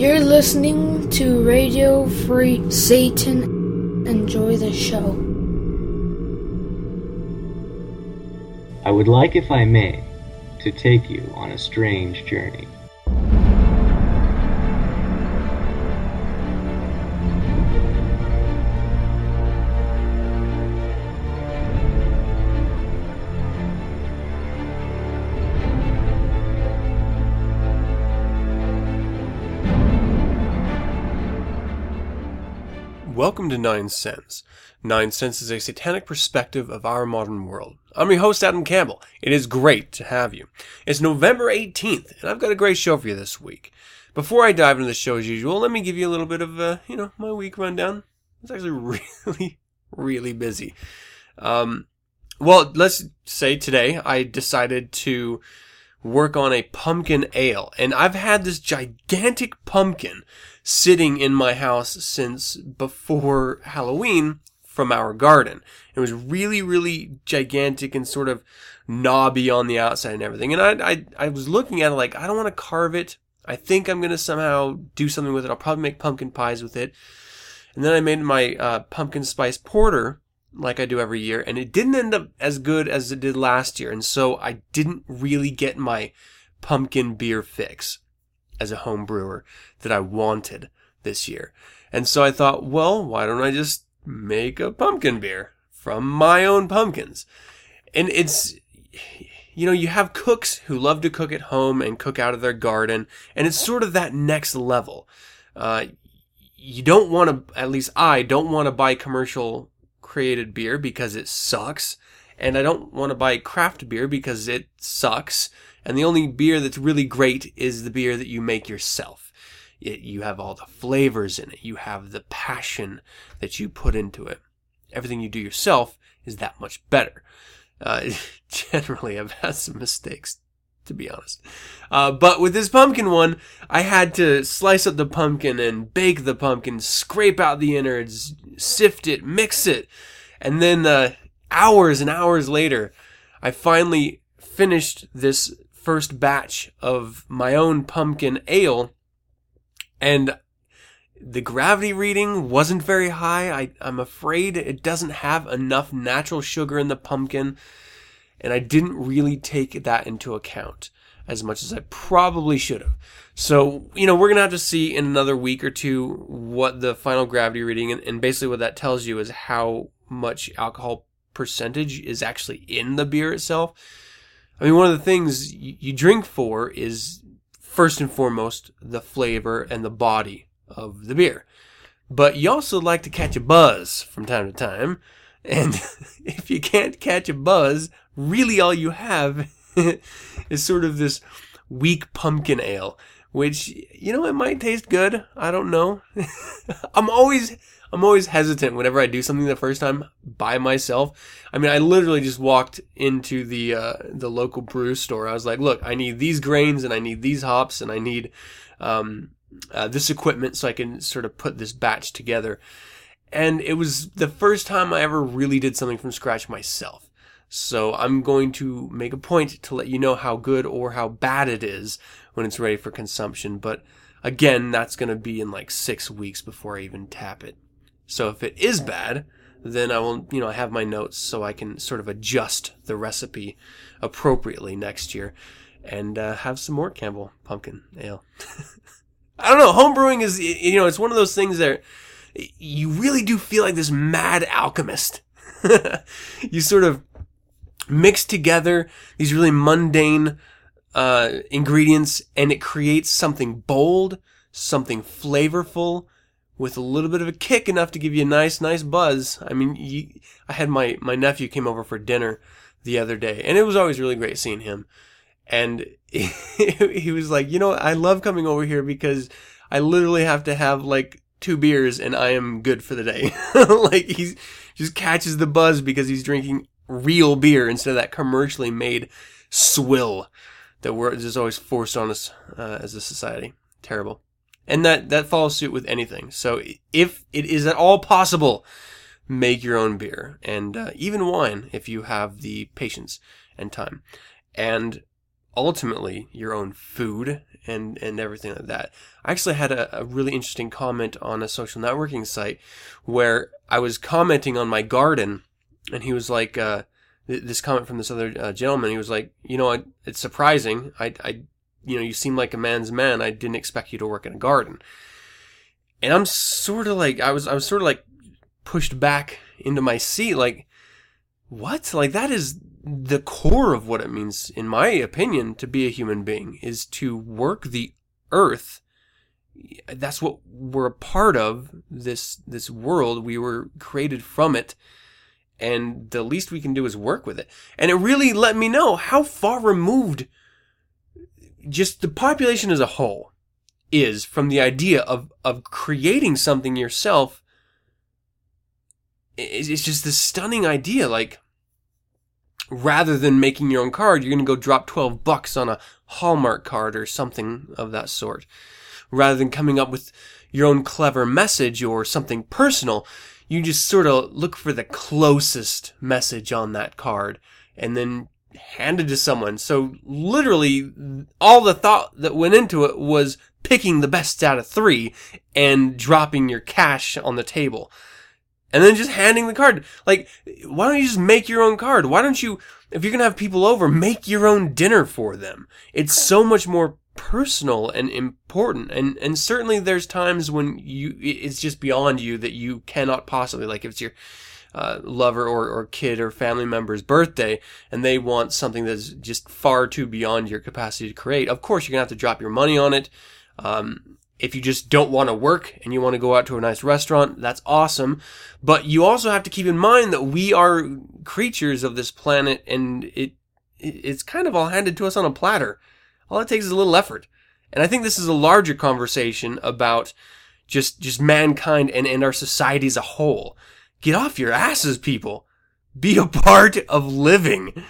You're listening to Radio Free Satan. Enjoy the show. I would like, if I may, to take you on a strange journey. Welcome to Nine Cents. Nine Cents is a satanic perspective of our modern world. I'm your host, Adam Campbell. It is great to have you. It's November 18th, and I've got a great show for you this week. Before I dive into the show as usual, let me give you a little bit of, uh, you know, my week rundown. It's actually really, really busy. Um, well, let's say today I decided to work on a pumpkin ale, and I've had this gigantic pumpkin sitting in my house since before Halloween from our garden. It was really, really gigantic and sort of knobby on the outside and everything. And I, I, I was looking at it like, I don't want to carve it. I think I'm going to somehow do something with it. I'll probably make pumpkin pies with it. And then I made my uh, pumpkin spice porter like I do every year, and it didn't end up as good as it did last year. And so I didn't really get my pumpkin beer fix as a home brewer that I wanted this year. And so I thought, well, why don't I just make a pumpkin beer from my own pumpkins? And it's, you know, you have cooks who love to cook at home and cook out of their garden, and it's sort of that next level. Uh, you don't want to, at least I don't want to buy commercial created beer because it sucks. And I don't want to buy craft beer because it sucks. And the only beer that's really great is the beer that you make yourself. It, you have all the flavors in it. You have the passion that you put into it. Everything you do yourself is that much better. Uh, generally, I've had some mistakes, to be honest. Uh, but with this pumpkin one, I had to slice up the pumpkin and bake the pumpkin, scrape out the innards, sift it, mix it, and then uh, hours and hours later, I finally finished this first batch of my own pumpkin ale, and the gravity reading wasn't very high. I, I'm afraid it doesn't have enough natural sugar in the pumpkin, and I didn't really take that into account as much as I probably should have. So, you know, we're going to have to see in another week or two what the final gravity reading, and, and basically what that tells you is how much alcohol percentage is actually in the beer itself. I mean, one of the things you drink for is first and foremost the flavor and the body of the beer. But you also like to catch a buzz from time to time. And if you can't catch a buzz, really all you have is sort of this weak pumpkin ale, which, you know, it might taste good. I don't know. I'm always I'm always hesitant whenever I do something the first time by myself. I mean, I literally just walked into the uh, the local brew store. I was like, "Look, I need these grains and I need these hops and I need um, uh, this equipment so I can sort of put this batch together." And it was the first time I ever really did something from scratch myself. So I'm going to make a point to let you know how good or how bad it is when it's ready for consumption. But again, that's going to be in like six weeks before I even tap it. So if it is bad, then I will, you know, I have my notes so I can sort of adjust the recipe appropriately next year and uh, have some more Campbell pumpkin ale. I don't know. Homebrewing is, you know, it's one of those things that you really do feel like this mad alchemist. you sort of mix together these really mundane uh, ingredients and it creates something bold, something flavorful, with a little bit of a kick enough to give you a nice, nice buzz. I mean, you, I had my, my nephew came over for dinner the other day and it was always really great seeing him. And he, was like, you know, I love coming over here because I literally have to have like two beers and I am good for the day. like he just catches the buzz because he's drinking real beer instead of that commercially made swill that we're just always forced on us uh, as a society. Terrible and that that follows suit with anything. So if it is at all possible, make your own beer and uh, even wine if you have the patience and time. And ultimately your own food and and everything like that. I actually had a, a really interesting comment on a social networking site where I was commenting on my garden, and he was like, uh, this comment from this other uh, gentleman. He was like, you know, it's surprising. I, I, you know, you seem like a man's man. I didn't expect you to work in a garden. And I'm sort of like, I was, I was sort of like pushed back into my seat, like, what? Like that is the core of what it means, in my opinion, to be a human being is to work the earth. That's what we're a part of. This this world we were created from it, and the least we can do is work with it. And it really let me know how far removed just the population as a whole is from the idea of of creating something yourself. It's just this stunning idea, like rather than making your own card, you're going to go drop 12 bucks on a Hallmark card or something of that sort. Rather than coming up with your own clever message or something personal, you just sort of look for the closest message on that card and then hand it to someone. So literally all the thought that went into it was picking the best out of three and dropping your cash on the table and then just handing the card. Like, why don't you just make your own card? Why don't you, if you're gonna have people over, make your own dinner for them? It's so much more personal and important. And, and certainly there's times when you, it's just beyond you that you cannot possibly, like if it's your, uh, lover or, or kid or family member's birthday and they want something that's just far too beyond your capacity to create. Of course, you're gonna have to drop your money on it. Um, if you just don't want to work and you want to go out to a nice restaurant, that's awesome. But you also have to keep in mind that we are creatures of this planet and it, it's kind of all handed to us on a platter. All it takes is a little effort. And I think this is a larger conversation about just, just mankind and, and our society as a whole. Get off your asses, people. Be a part of living.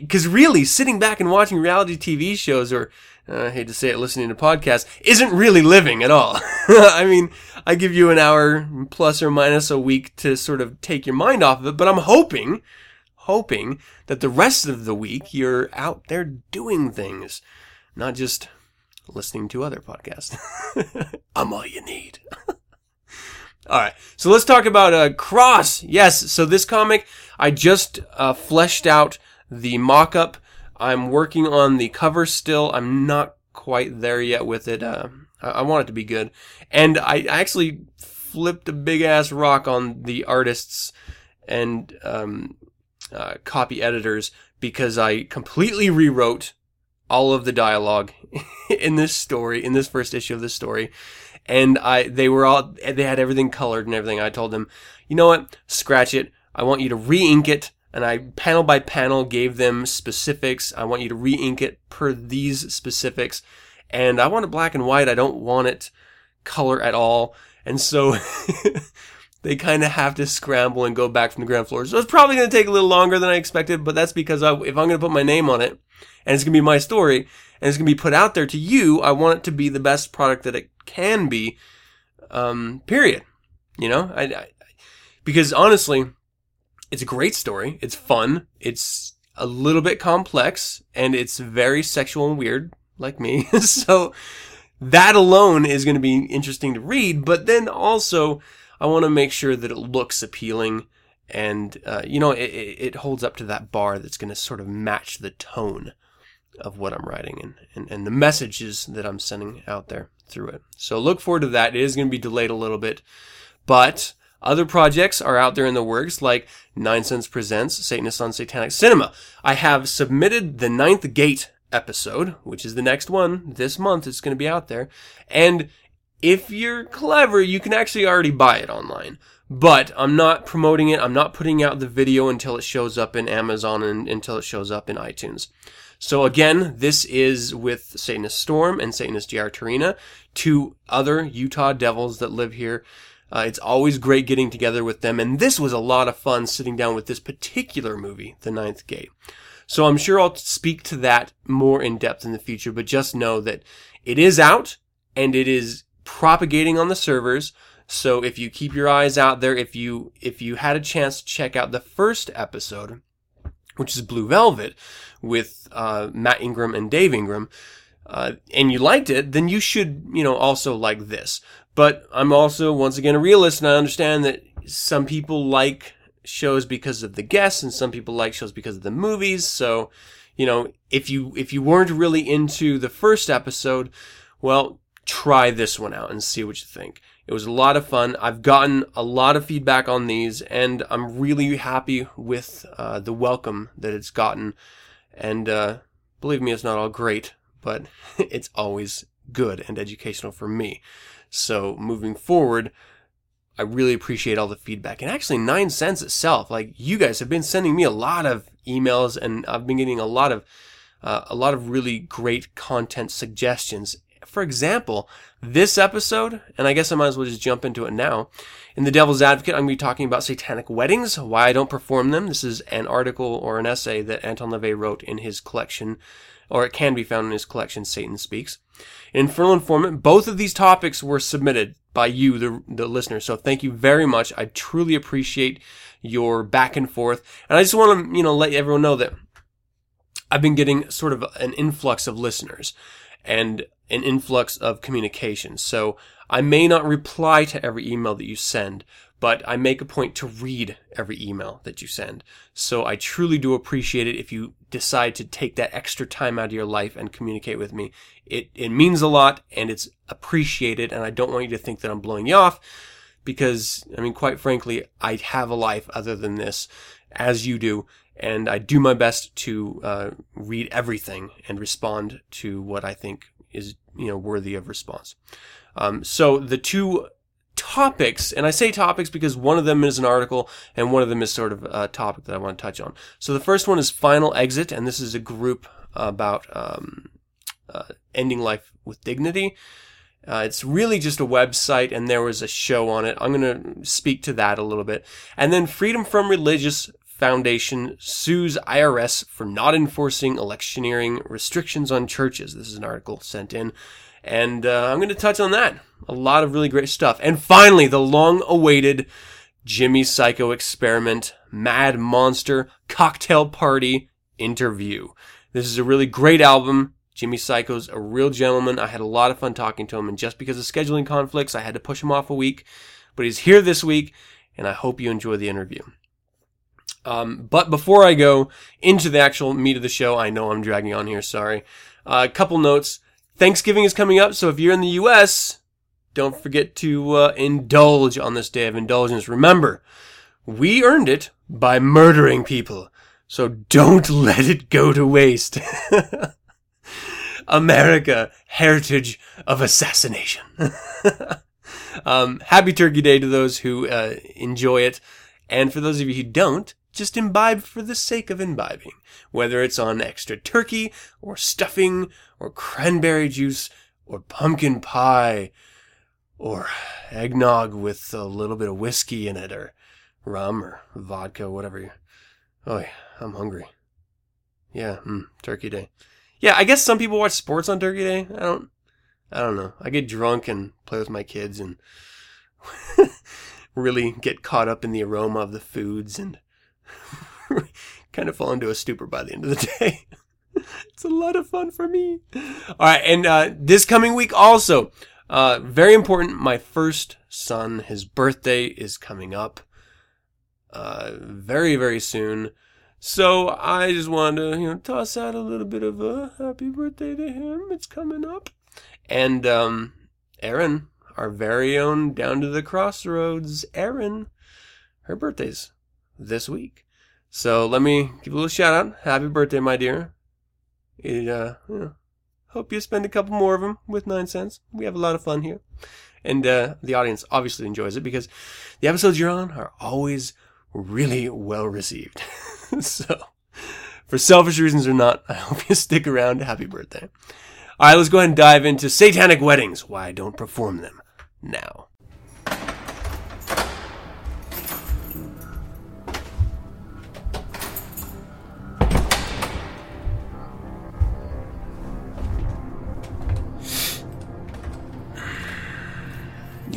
Because uh, really, sitting back and watching reality TV shows or uh, I hate to say it, listening to podcasts isn't really living at all. I mean, I give you an hour plus or minus a week to sort of take your mind off of it, but I'm hoping, hoping that the rest of the week you're out there doing things, not just listening to other podcasts. I'm all you need. all right, so let's talk about uh, Cross. Yes, so this comic I just uh, fleshed out the mock-up I'm working on the cover still. I'm not quite there yet with it. Uh, I, I want it to be good. And I actually flipped a big ass rock on the artists and um, uh, copy editors because I completely rewrote all of the dialogue in this story, in this first issue of this story. And I, they were all, they had everything colored and everything. I told them, you know what? Scratch it. I want you to re-ink it and I panel by panel gave them specifics. I want you to re-ink it per these specifics. And I want it black and white. I don't want it color at all. And so they kind of have to scramble and go back from the ground floor. So it's probably going to take a little longer than I expected, but that's because I, if I'm going to put my name on it and it's going to be my story and it's going to be put out there to you, I want it to be the best product that it can be. Um, period. You know, I, I because honestly, it's a great story. It's fun. It's a little bit complex and it's very sexual and weird like me. so that alone is going to be interesting to read, but then also I want to make sure that it looks appealing and, uh, you know, it, it holds up to that bar that's going to sort of match the tone of what I'm writing and, and, and the messages that I'm sending out there through it. So look forward to that. It is going to be delayed a little bit, but other projects are out there in the works, like Nine Cents Presents Satanist on Satanic Cinema. I have submitted the Ninth Gate episode, which is the next one this month. It's going to be out there. And if you're clever, you can actually already buy it online. But I'm not promoting it. I'm not putting out the video until it shows up in Amazon and until it shows up in iTunes. So again, this is with Satanist Storm and Satanist JR Turina, two other Utah devils that live here uh, it's always great getting together with them, and this was a lot of fun sitting down with this particular movie, The Ninth Gate. So I'm sure I'll speak to that more in depth in the future, but just know that it is out and it is propagating on the servers. So if you keep your eyes out there, if you if you had a chance to check out the first episode, which is Blue Velvet with uh, Matt Ingram and Dave Ingram, uh, and you liked it, then you should, you know, also like this. But I'm also, once again, a realist, and I understand that some people like shows because of the guests, and some people like shows because of the movies. So, you know, if you if you weren't really into the first episode, well, try this one out and see what you think. It was a lot of fun. I've gotten a lot of feedback on these, and I'm really happy with uh, the welcome that it's gotten. And uh, believe me, it's not all great, but it's always good and educational for me. So moving forward, I really appreciate all the feedback. And actually, Nine Cents itself, like you guys have been sending me a lot of emails, and I've been getting a lot of uh, a lot of really great content suggestions. For example, this episode, and I guess I might as well just jump into it now. In The Devil's Advocate, I'm going to be talking about satanic weddings, why I don't perform them. This is an article or an essay that Anton LaVey wrote in his collection, or it can be found in his collection, Satan Speaks. In Infernal Informant, both of these topics were submitted by you, the, the listener. So thank you very much. I truly appreciate your back and forth. And I just want to, you know, let everyone know that I've been getting sort of an influx of listeners and an influx of communication. So I may not reply to every email that you send, but I make a point to read every email that you send. So I truly do appreciate it if you decide to take that extra time out of your life and communicate with me. It, it means a lot and it's appreciated. And I don't want you to think that I'm blowing you off because, I mean, quite frankly, I have a life other than this as you do. And I do my best to uh, read everything and respond to what I think is, you know, worthy of response. Um, so the two topics, and I say topics because one of them is an article and one of them is sort of a topic that I want to touch on. So the first one is Final Exit, and this is a group about um, uh, ending life with dignity. Uh, it's really just a website, and there was a show on it. I'm going to speak to that a little bit. And then Freedom from Religious Foundation sues IRS for not enforcing electioneering restrictions on churches. This is an article sent in. And uh, I'm going to touch on that. A lot of really great stuff. And finally, the long awaited Jimmy Psycho Experiment Mad Monster Cocktail Party interview. This is a really great album. Jimmy Psycho's a real gentleman. I had a lot of fun talking to him, and just because of scheduling conflicts, I had to push him off a week. But he's here this week, and I hope you enjoy the interview. Um, but before I go into the actual meat of the show, I know I'm dragging on here, sorry. Uh, a couple notes. Thanksgiving is coming up, so if you're in the U.S., don't forget to uh, indulge on this day of indulgence. Remember, we earned it by murdering people, so don't let it go to waste. America, heritage of assassination. um, happy Turkey Day to those who uh, enjoy it, and for those of you who don't, just imbibe for the sake of imbibing, whether it's on extra turkey or stuffing or cranberry juice or pumpkin pie or eggnog with a little bit of whiskey in it or rum or vodka, whatever. Oh, yeah, I'm hungry. Yeah, mm, Turkey Day. Yeah, I guess some people watch sports on Turkey Day. I don't. I don't know. I get drunk and play with my kids and really get caught up in the aroma of the foods and kind of fall into a stupor by the end of the day. it's a lot of fun for me. All right, and uh, this coming week also, uh, very important. My first son, his birthday is coming up uh, very very soon. So I just wanted to you know toss out a little bit of a happy birthday to him. It's coming up, and um, Erin, our very own down to the crossroads, Erin, her birthday's this week. So let me give a little shout out. Happy birthday, my dear. It, uh, hope you spend a couple more of them with nine cents. We have a lot of fun here. And uh, the audience obviously enjoys it because the episodes you're on are always really well received. so, for selfish reasons or not, I hope you stick around. Happy birthday. All right, let's go ahead and dive into satanic weddings. Why I don't perform them now.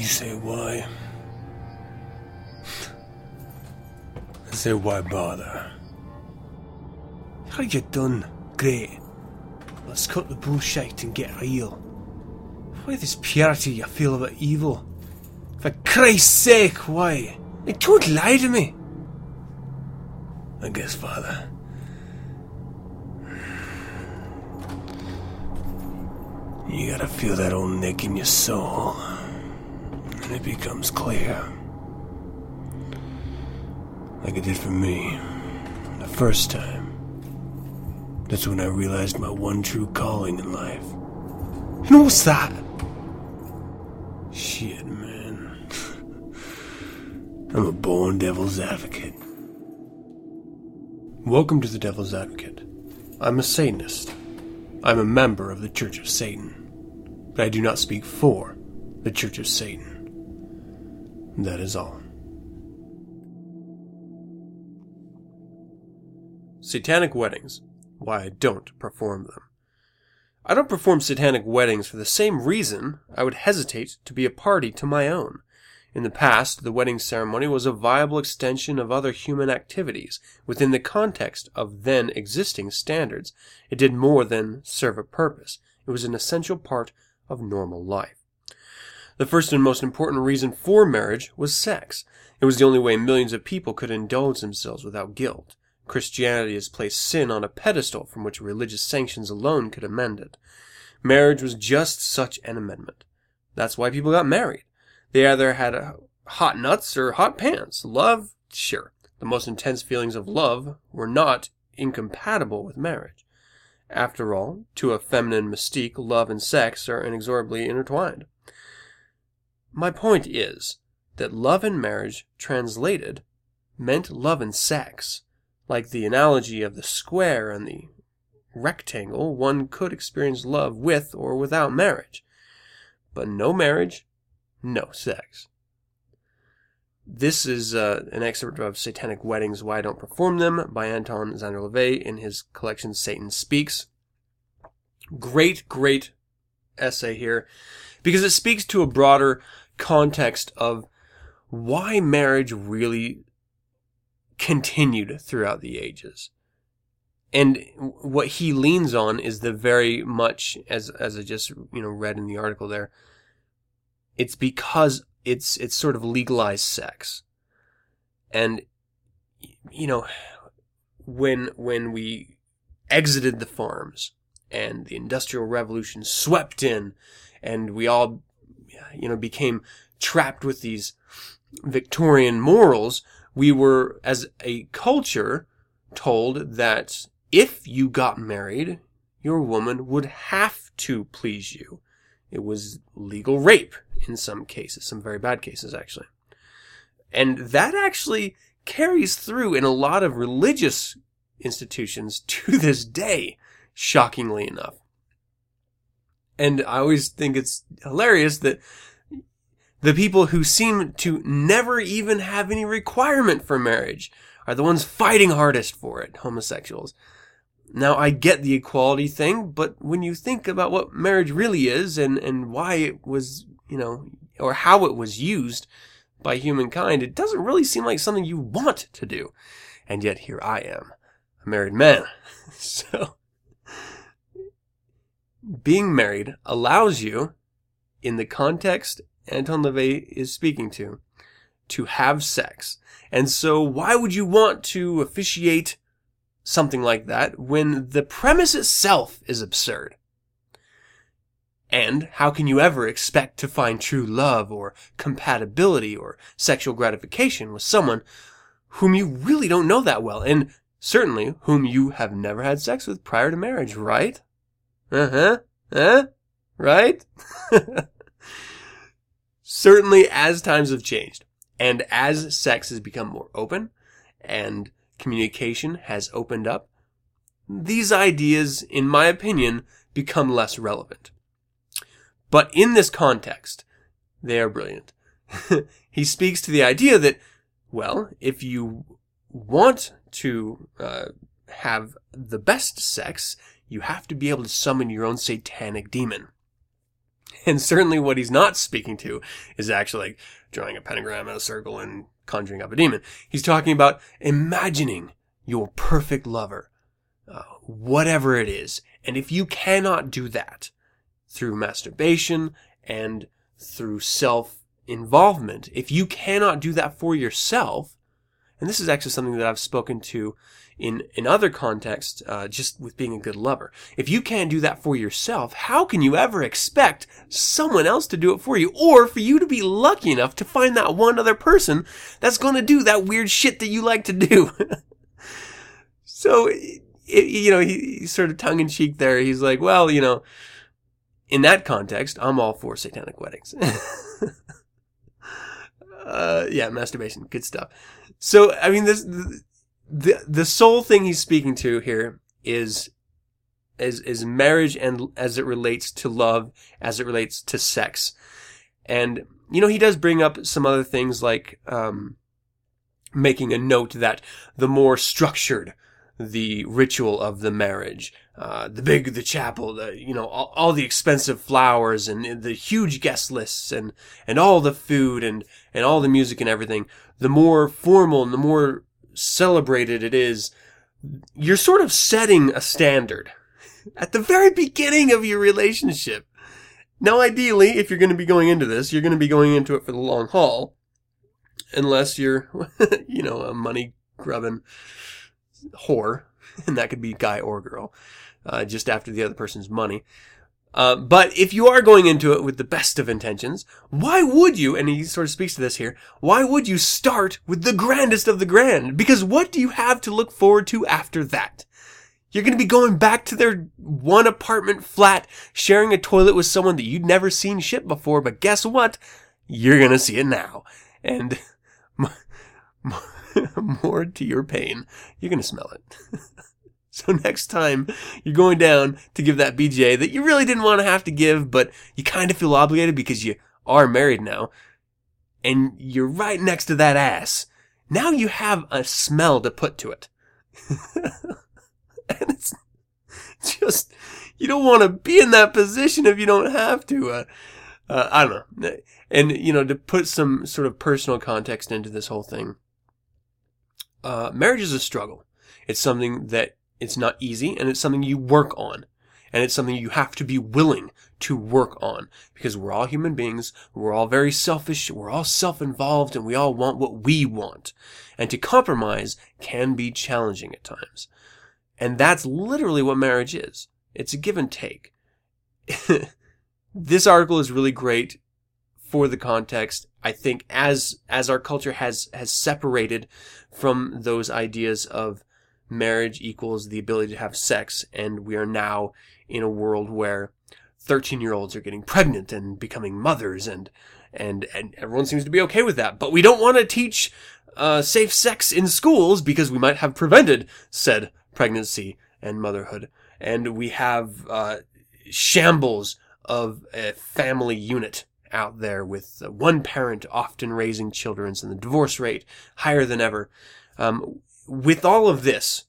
You say why? I say why bother? How you done? Great. Let's cut the bullshit and get real. Why this purity you feel about evil? For Christ's sake, why? Don't lie to me. I guess, Father. You gotta feel that old nick in your soul. And it becomes clear. Like it did for me. The first time. That's when I realized my one true calling in life. And what's that? Shit, man. I'm a born devil's advocate. Welcome to the Devil's Advocate. I'm a Satanist. I'm a member of the Church of Satan. But I do not speak for the Church of Satan. That is all. Satanic weddings. Why I don't perform them. I don't perform satanic weddings for the same reason I would hesitate to be a party to my own. In the past, the wedding ceremony was a viable extension of other human activities within the context of then existing standards. It did more than serve a purpose. It was an essential part of normal life. The first and most important reason for marriage was sex. It was the only way millions of people could indulge themselves without guilt. Christianity has placed sin on a pedestal from which religious sanctions alone could amend it. Marriage was just such an amendment. That's why people got married. They either had uh, hot nuts or hot pants. Love, sure. The most intense feelings of love were not incompatible with marriage. After all, to a feminine mystique, love and sex are inexorably intertwined. My point is that love and marriage translated meant love and sex. Like the analogy of the square and the rectangle, one could experience love with or without marriage. But no marriage, no sex. This is uh, an excerpt of Satanic Weddings, Why I Don't Perform Them by Anton Szandor LaVey in his collection Satan Speaks. Great, great essay here because it speaks to a broader context of why marriage really continued throughout the ages. And what he leans on is the very much, as, as I just, you know, read in the article there, it's because it's it's sort of legalized sex. And you know, when when we exited the farms and the industrial revolution swept in and we all you know became trapped with these Victorian morals, we were as a culture told that if you got married, your woman would have to please you. It was legal rape in some cases, some very bad cases, actually. And that actually carries through in a lot of religious institutions to this day, shockingly enough. And I always think it's hilarious that the people who seem to never even have any requirement for marriage are the ones fighting hardest for it, homosexuals. Now, I get the equality thing, but when you think about what marriage really is and, and why it was, you know, or how it was used by humankind, it doesn't really seem like something you want to do. And yet here I am, a married man. so, being married allows you, in the context Anton LaVey is speaking to, to have sex. And so why would you want to officiate something like that when the premise itself is absurd? And how can you ever expect to find true love or compatibility or sexual gratification with someone whom you really don't know that well and certainly whom you have never had sex with prior to marriage, right? Uh-huh. Huh? Right? certainly as times have changed and as sex has become more open and communication has opened up, these ideas, in my opinion, become less relevant. But in this context, they are brilliant. he speaks to the idea that, well, if you want to uh, have the best sex, you have to be able to summon your own satanic demon. And certainly what he's not speaking to is actually like drawing a pentagram in a circle and conjuring up a demon. He's talking about imagining your perfect lover uh, whatever it is. And if you cannot do that through masturbation and through self involvement, if you cannot do that for yourself, and this is actually something that I've spoken to in, in other contexts, uh, just with being a good lover. If you can't do that for yourself, how can you ever expect someone else to do it for you? Or for you to be lucky enough to find that one other person that's going to do that weird shit that you like to do. so, it, you know, he, he's sort of tongue in cheek there. He's like, well, you know, in that context, I'm all for satanic weddings. uh, yeah, masturbation, good stuff. So, I mean, this, the, the sole thing he's speaking to here is, is, is marriage and as it relates to love, as it relates to sex. And, you know, he does bring up some other things like, um, making a note that the more structured the ritual of the marriage, uh, the big, the chapel, the, you know, all, all, the expensive flowers and the huge guest lists and, and all the food and, and all the music and everything, the more formal and the more celebrated it is, you're sort of setting a standard at the very beginning of your relationship. Now, ideally, if you're going to be going into this, you're going to be going into it for the long haul, unless you're, you know, a money grubbing whore, and that could be guy or girl, uh, just after the other person's money. Uh, but if you are going into it with the best of intentions, why would you, and he sort of speaks to this here, why would you start with the grandest of the grand? Because what do you have to look forward to after that? You're going to be going back to their one apartment flat, sharing a toilet with someone that you'd never seen shit before, but guess what? You're going to see it now. And more to your pain, you're going to smell it. So next time you're going down to give that BJ that you really didn't want to have to give, but you kind of feel obligated because you are married now, and you're right next to that ass. Now you have a smell to put to it. and it's just, you don't want to be in that position if you don't have to. Uh, uh, I don't know. And, you know, to put some sort of personal context into this whole thing, uh, marriage is a struggle. It's something that it's not easy and it's something you work on. And it's something you have to be willing to work on because we're all human beings. We're all very selfish. We're all self-involved and we all want what we want. And to compromise can be challenging at times. And that's literally what marriage is. It's a give and take. this article is really great for the context. I think as, as our culture has, has separated from those ideas of marriage equals the ability to have sex, and we are now in a world where 13 year olds are getting pregnant and becoming mothers, and, and, and everyone seems to be okay with that. But we don't want to teach uh, safe sex in schools because we might have prevented said pregnancy and motherhood. And we have uh, shambles of a family unit out there with one parent often raising children and the divorce rate higher than ever. Um, with all of this,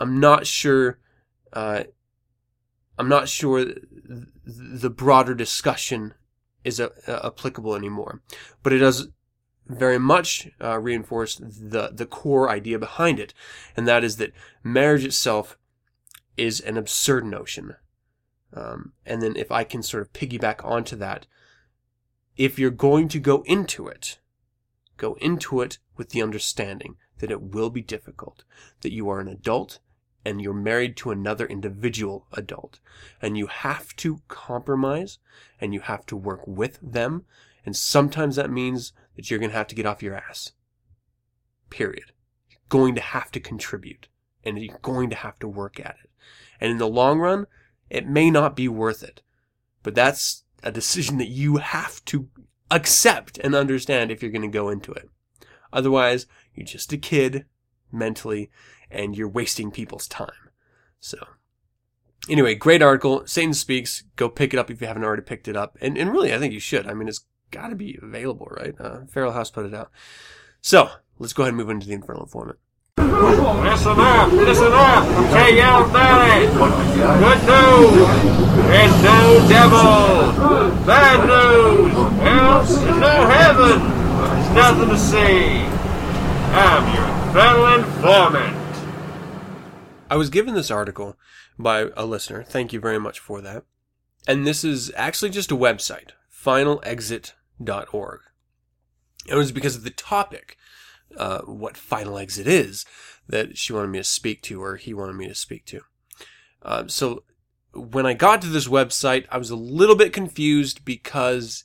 I'm not sure. Uh, I'm not sure the broader discussion is uh, applicable anymore, but it does very much uh, reinforce the the core idea behind it, and that is that marriage itself is an absurd notion. Um, and then if I can sort of piggyback onto that, if you're going to go into it, go into it with the understanding that it will be difficult, that you are an adult and you're married to another individual adult and you have to compromise and you have to work with them. And sometimes that means that you're going to have to get off your ass. Period. You're going to have to contribute and you're going to have to work at it. And in the long run, it may not be worth it, but that's a decision that you have to accept and understand if you're going to go into it. Otherwise, you're just a kid mentally and you're wasting people's time. So, anyway, great article. Satan Speaks. Go pick it up if you haven't already picked it up. And, and really, I think you should. I mean, it's got to be available, right? Uh, Feral House put it out. So, let's go ahead and move into the Infernal Informant. Listen up, listen up, KL Valley. Good news, there's no devil. Bad news, well, there's no heaven. There's nothing to see. Informant. I was given this article by a listener. Thank you very much for that. And this is actually just a website, finalexit.org. It was because of the topic, uh, what final exit is, that she wanted me to speak to, or he wanted me to speak to. Uh, so when I got to this website, I was a little bit confused because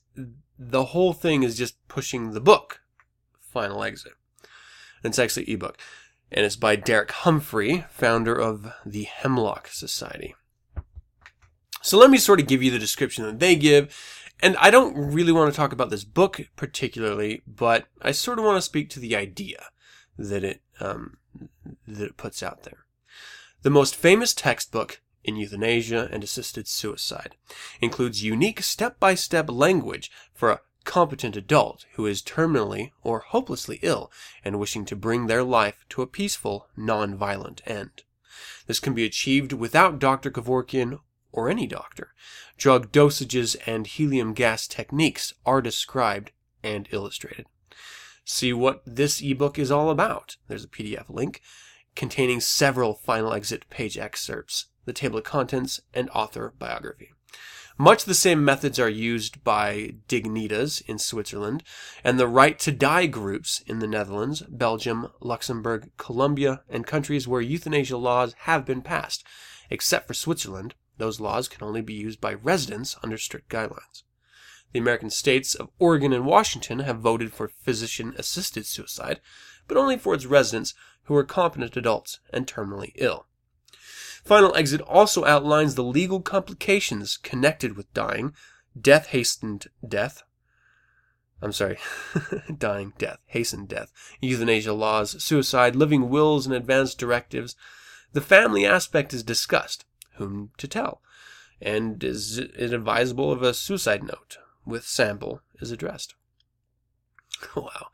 the whole thing is just pushing the book, Final Exit. It's actually ebook. And it's by Derek Humphry, founder of the Hemlock Society. So let me sort of give you the description that they give. And I don't really want to talk about this book particularly, but I sort of want to speak to the idea that it um, that it puts out there. The most famous textbook in euthanasia and assisted suicide includes unique step-by-step language for a competent adult who is terminally or hopelessly ill and wishing to bring their life to a peaceful, non-violent end. This can be achieved without Dr. Kevorkian or any doctor. Drug dosages and helium gas techniques are described and illustrated. See what this ebook is all about. There's a PDF link containing several final exit page excerpts the table of contents, and author biography. Much the same methods are used by Dignitas in Switzerland and the Right to Die groups in the Netherlands, Belgium, Luxembourg, Colombia, and countries where euthanasia laws have been passed. Except for Switzerland, those laws can only be used by residents under strict guidelines. The American states of Oregon and Washington have voted for physician assisted suicide, but only for its residents who are competent adults and terminally ill. Final Exit also outlines the legal complications connected with dying, death hastened death. I'm sorry, dying, death, hastened death, euthanasia laws, suicide, living wills, and advance directives. The family aspect is discussed, whom to tell, and is it advisable if a suicide note with sample is addressed. wow.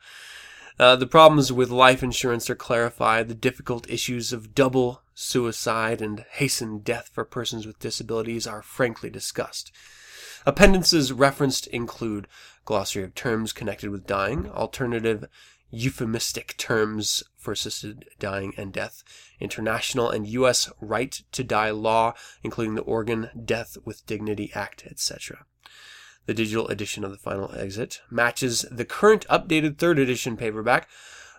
Uh, the problems with life insurance are clarified. The difficult issues of double suicide and hastened death for persons with disabilities are frankly discussed. Appendices referenced include glossary of terms connected with dying, alternative euphemistic terms for assisted dying and death, international and U.S. right to die law, including the Oregon Death with Dignity Act, etc. The digital edition of The Final Exit matches the current updated third edition paperback.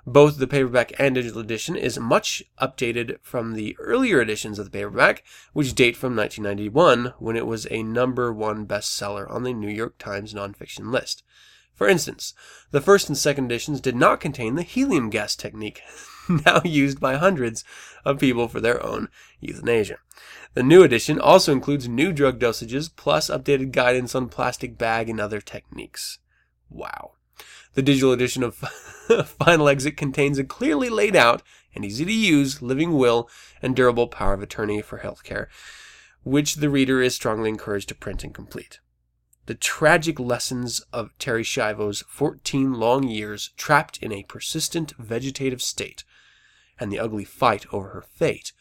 Both the paperback and digital edition is much updated from the earlier editions of the paperback, which date from 1991 when it was a number one bestseller on the New York Times nonfiction list. For instance, the first and second editions did not contain the helium gas technique, now used by hundreds of people for their own euthanasia. The new edition also includes new drug dosages plus updated guidance on plastic bag and other techniques. Wow. The digital edition of Final Exit contains a clearly laid out and easy to use living will and durable power of attorney for healthcare, which the reader is strongly encouraged to print and complete. The tragic lessons of Terri Schiavo's 14 long years trapped in a persistent vegetative state and the ugly fight over her fate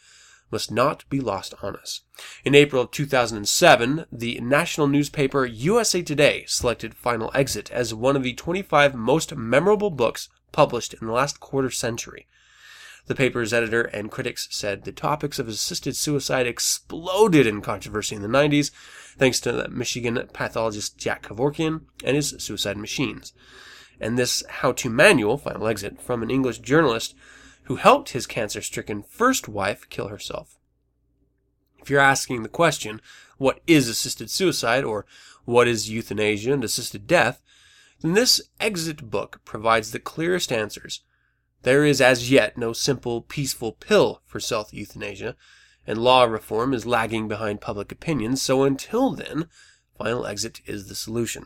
must not be lost on us. In April of 2007, the national newspaper USA Today selected Final Exit as one of the 25 most memorable books published in the last quarter century. The paper's editor and critics said the topics of assisted suicide exploded in controversy in the 90s, thanks to the Michigan pathologist Jack Kevorkian and his suicide machines. And this how to manual, Final Exit, from an English journalist who helped his cancer stricken first wife kill herself. If you're asking the question, what is assisted suicide or what is euthanasia and assisted death, then this exit book provides the clearest answers. There is as yet no simple, peaceful pill for self euthanasia, and law reform is lagging behind public opinion, so until then, final exit is the solution.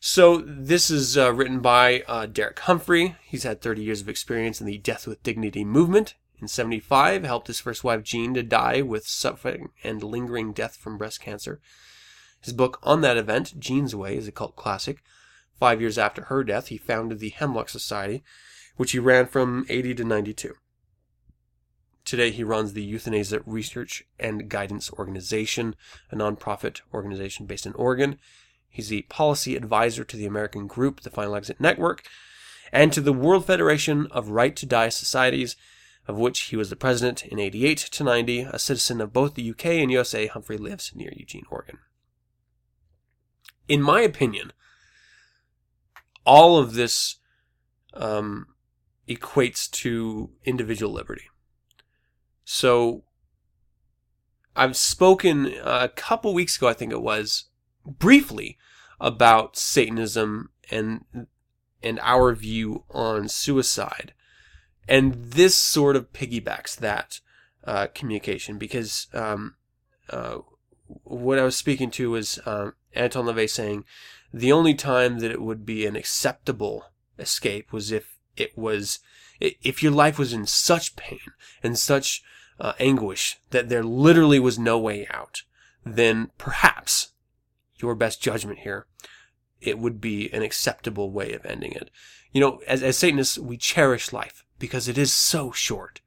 So this is uh, written by uh, Derek Humphry. He's had 30 years of experience in the Death with Dignity movement. In 75, helped his first wife Jean to die with suffering and lingering death from breast cancer. His book on that event, Jean's Way, is a cult classic. Five years after her death, he founded the Hemlock Society, which he ran from 80 to 92. Today, he runs the Euthanasia Research and Guidance Organization, a nonprofit organization based in Oregon. He's the policy advisor to the American group, the Final Exit Network, and to the World Federation of Right to Die Societies, of which he was the president in 88 to 90, a citizen of both the UK and USA. Humphry lives near Eugene, Oregon. In my opinion, all of this um, equates to individual liberty. So I've spoken a couple weeks ago, I think it was, briefly about Satanism and and our view on suicide. And this sort of piggybacks that uh, communication because um, uh, what I was speaking to was um, Anton LaVey saying the only time that it would be an acceptable escape was if it was if your life was in such pain and such uh, anguish that there literally was no way out, then perhaps your best judgment here, it would be an acceptable way of ending it. You know, as, as Satanists, we cherish life because it is so short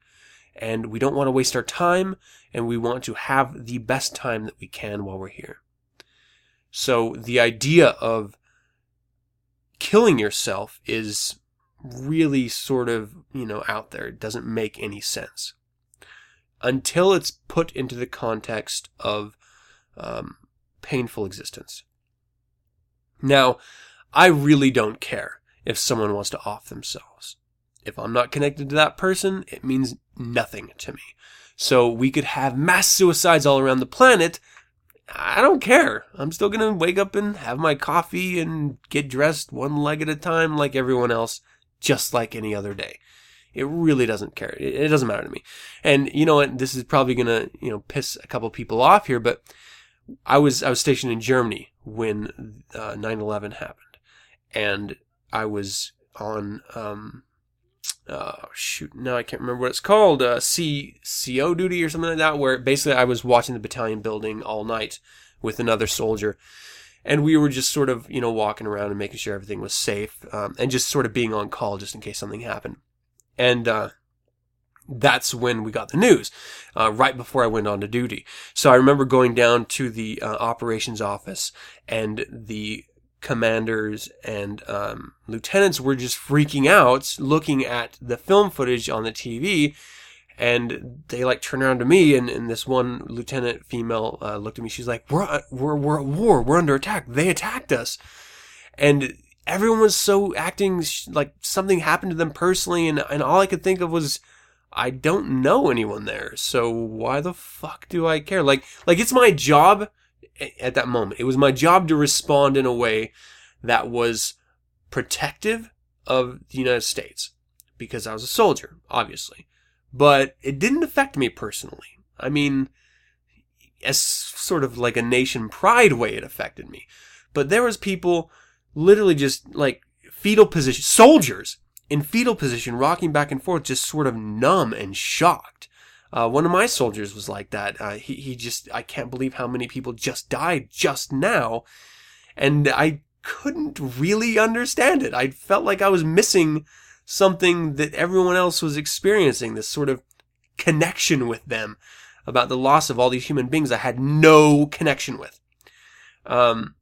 and we don't want to waste our time and we want to have the best time that we can while we're here. So the idea of killing yourself is really sort of, you know, out there. It doesn't make any sense until it's put into the context of um, painful existence. Now, I really don't care if someone wants to off themselves. If I'm not connected to that person, it means nothing to me. So we could have mass suicides all around the planet. I don't care. I'm still going to wake up and have my coffee and get dressed one leg at a time like everyone else, just like any other day. It really doesn't care. It, doesn't matter to me. And you know what? This is probably going to, you know, piss a couple people off here, but I was, I was stationed in Germany when uh, 9-11 happened. And I was on, um, uh, shoot, no, I can't remember what it's called, uh, C, CO duty or something like that, where basically I was watching the battalion building all night with another soldier. And we were just sort of, you know, walking around and making sure everything was safe, um, and just sort of being on call just in case something happened. And, uh, that's when we got the news, uh, right before I went on to duty. So I remember going down to the uh, operations office and the commanders and um, lieutenants were just freaking out looking at the film footage on the TV. And they like turn around to me, and, and this one lieutenant female uh, looked at me. She's like, "We're we're we're at war. We're under attack. They attacked us." And everyone was so acting like something happened to them personally, and and all I could think of was, I don't know anyone there, so why the fuck do I care? Like like it's my job at that moment. It was my job to respond in a way that was protective of the United States because I was a soldier, obviously. But it didn't affect me personally. I mean, as sort of like a nation pride way it affected me. But there was people literally just like fetal position, soldiers in fetal position, rocking back and forth, just sort of numb and shocked. Uh, one of my soldiers was like that. Uh, he, he just, I can't believe how many people just died just now. And I couldn't really understand it. I felt like I was missing something that everyone else was experiencing, this sort of connection with them about the loss of all these human beings I had no connection with. Um,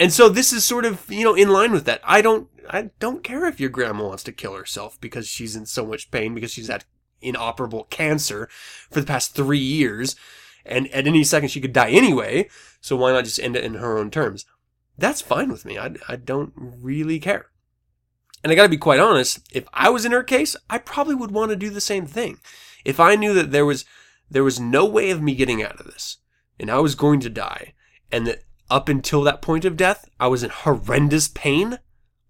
and so this is sort of, you know, in line with that. I don't, I don't care if your grandma wants to kill herself because she's in so much pain because she's had inoperable cancer for the past three years. And at any second she could die anyway. So why not just end it in her own terms? That's fine with me. I, I don't really care. And I gotta be quite honest, if I was in her case, I probably would want to do the same thing. If I knew that there was, there was no way of me getting out of this, and I was going to die, and that up until that point of death, I was in horrendous pain,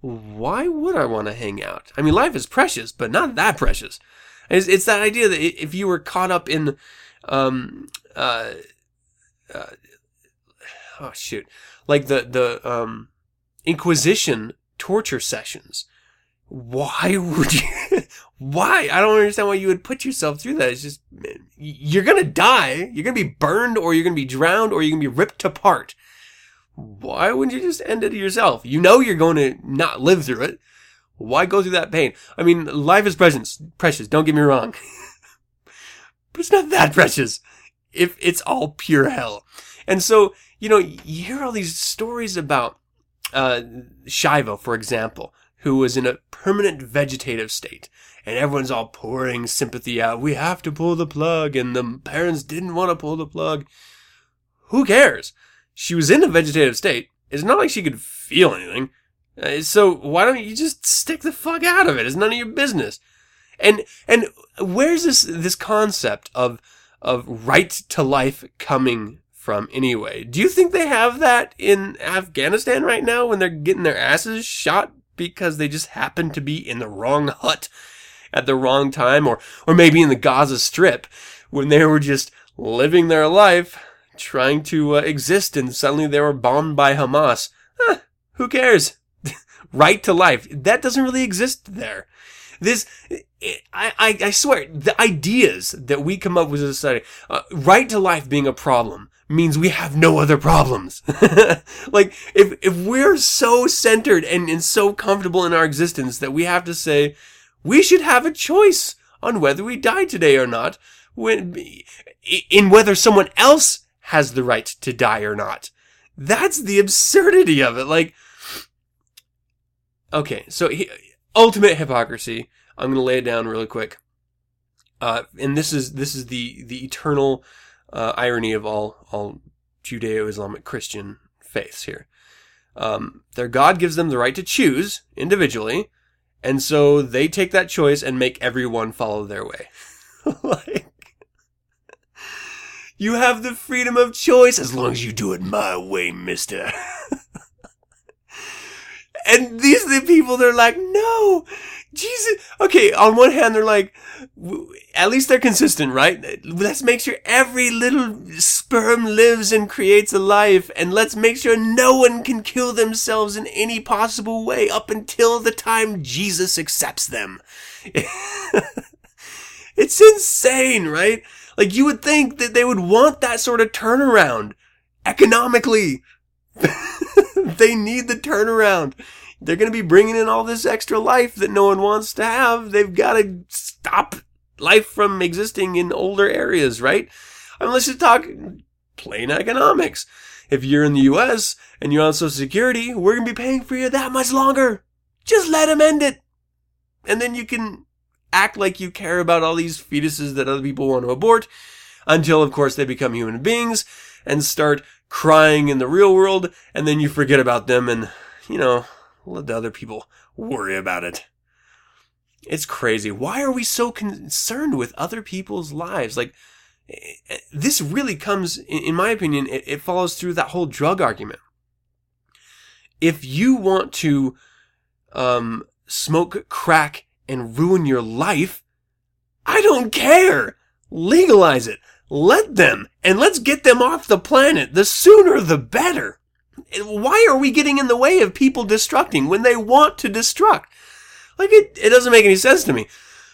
why would I want to hang out? I mean, life is precious, but not that precious. It's, it's that idea that if you were caught up in, um, uh, uh, oh shoot, like the the um, Inquisition torture sessions. Why would you? why? I don't understand why you would put yourself through that. It's just you're gonna die. You're gonna be burned, or you're gonna be drowned, or you're gonna be ripped apart. Why wouldn't you just end it yourself? You know you're going to not live through it. Why go through that pain? I mean, life is precious. Precious. Don't get me wrong, but it's not that precious. If it's all pure hell, and so you know, you hear all these stories about uh, Schiavo, for example, who was in a permanent vegetative state. And everyone's all pouring sympathy out. We have to pull the plug. And the parents didn't want to pull the plug. Who cares? She was in a vegetative state. It's not like she could feel anything. Uh, so why don't you just stick the fuck out of it? It's none of your business. And and where's this this concept of of right to life coming from anyway? Do you think they have that in Afghanistan right now when they're getting their asses shot because they just happen to be in the wrong hut at the wrong time or or maybe in the Gaza strip when they were just living their life trying to uh, exist and suddenly they were bombed by Hamas. Huh, who cares? right to life. That doesn't really exist there. This, I, I, I swear, the ideas that we come up with as a society, uh, right to life being a problem means we have no other problems. like, if, if we're so centered and, and so comfortable in our existence that we have to say, we should have a choice on whether we die today or not, when, in whether someone else has the right to die or not. That's the absurdity of it. Like, okay, so he, ultimate hypocrisy. I'm going to lay it down really quick. Uh, and this is this is the the eternal uh, irony of all all Judeo-Islamic Christian faiths here. Um, their God gives them the right to choose individually, and so they take that choice and make everyone follow their way. like, you have the freedom of choice as long as you do it my way, mister. and these are the people that are like, no, Jesus. Okay, on one hand, they're like, at least they're consistent, right? Let's make sure every little sperm lives and creates a life, and let's make sure no one can kill themselves in any possible way up until the time Jesus accepts them. it's insane, right? Like, you would think that they would want that sort of turnaround economically. they need the turnaround. They're going to be bringing in all this extra life that no one wants to have. They've got to stop life from existing in older areas, right? I mean, let's just talk plain economics. If you're in the US and you're on Social Security, we're going to be paying for you that much longer. Just let them end it. And then you can act like you care about all these fetuses that other people want to abort until, of course, they become human beings and start crying in the real world. And then you forget about them and, you know, let the other people worry about it. It's crazy. Why are we so concerned with other people's lives? Like, eh, this really comes, in my opinion, it, follows through that whole drug argument. If you want to um, smoke crack and ruin your life, I don't care. Legalize it. Let them, and let's get them off the planet. The sooner the better. Why are we getting in the way of people destructing when they want to destruct? Like, it, it doesn't make any sense to me.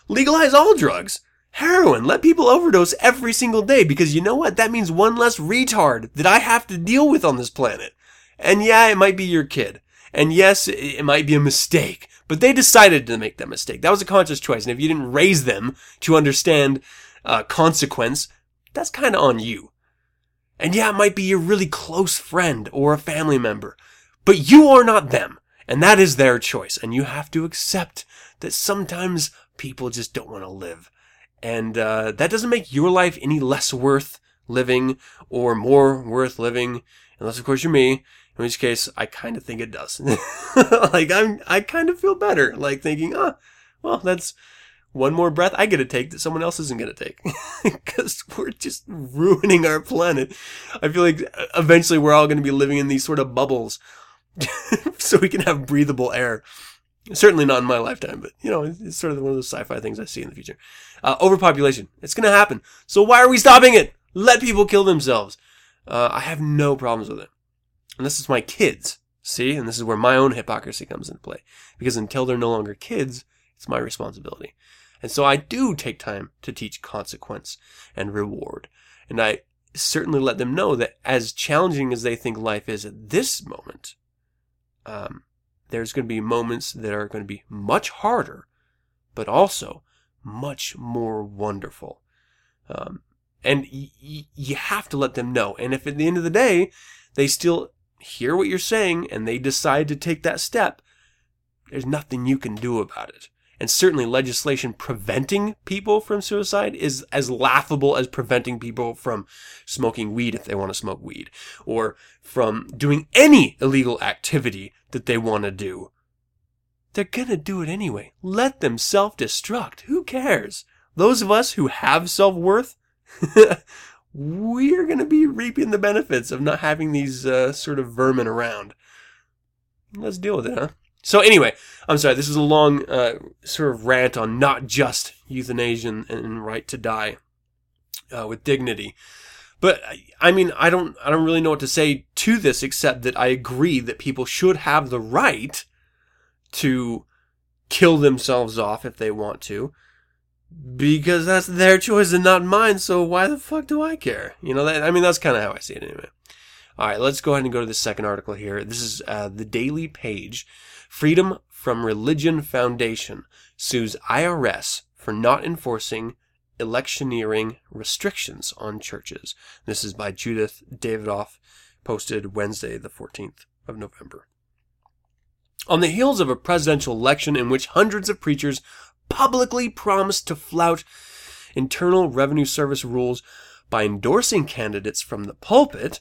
Legalize all drugs. Heroin. Let people overdose every single day because you know what? That means one less retard that I have to deal with on this planet. And yeah, it might be your kid. And yes, it might be a mistake, but they decided to make that mistake. That was a conscious choice. And if you didn't raise them to understand uh, consequence, that's kind of on you. And yeah, it might be your really close friend or a family member, but you are not them. And that is their choice. And you have to accept that sometimes people just don't want to live. And uh, that doesn't make your life any less worth living or more worth living, unless, of course, you're me. In which case, I kind of think it does. like I'm, I kind of feel better, like thinking, ah, oh, well, that's one more breath I get to take that someone else isn't going to take. Because we're just ruining our planet. I feel like eventually we're all going to be living in these sort of bubbles so we can have breathable air. Certainly not in my lifetime, but you know, it's sort of one of those sci-fi things I see in the future. Uh, overpopulation. It's going to happen. So why are we stopping it? Let people kill themselves. Uh, I have no problems with it. And this is my kids. See? And this is where my own hypocrisy comes into play. Because until they're no longer kids, it's my responsibility. And so I do take time to teach consequence and reward. And I certainly let them know that as challenging as they think life is at this moment, um, there's going to be moments that are going to be much harder, but also much more wonderful. Um, and y- y- you have to let them know. And if at the end of the day, they still hear what you're saying and they decide to take that step, there's nothing you can do about it. And certainly legislation preventing people from suicide is as laughable as preventing people from smoking weed if they want to smoke weed, or from doing any illegal activity that they want to do. They're gonna do it anyway. Let them self-destruct. Who cares? Those of us who have self-worth, we're gonna be reaping the benefits of not having these uh, sort of vermin around. Let's deal with it, huh? So anyway, I'm sorry. This is a long uh, sort of rant on not just euthanasia and, and right to die uh, with dignity, but I mean, I don't, I don't really know what to say to this except that I agree that people should have the right to kill themselves off if they want to, because that's their choice and not mine. So why the fuck do I care? You know, that, I mean, that's kind of how I see it anyway. All right, let's go ahead and go to the second article here. This is uh, the Daily Page. Freedom from Religion Foundation sues IRS for not enforcing electioneering restrictions on churches. This is by Judith Davidoff, posted Wednesday, the 14th of November. On the heels of a presidential election in which hundreds of preachers publicly promised to flout Internal Revenue Service rules by endorsing candidates from the pulpit,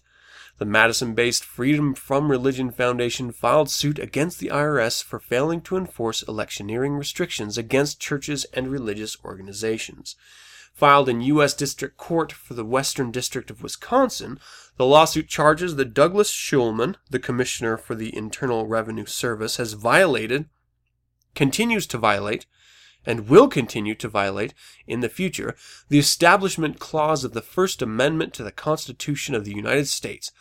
the Madison based Freedom from Religion Foundation filed suit against the IRS for failing to enforce electioneering restrictions against churches and religious organizations. Filed in U.S. District Court for the Western District of Wisconsin, the lawsuit charges that Douglas Shulman, the Commissioner for the Internal Revenue Service, has violated, continues to violate, and will continue to violate in the future the Establishment Clause of the First Amendment to the Constitution of the United States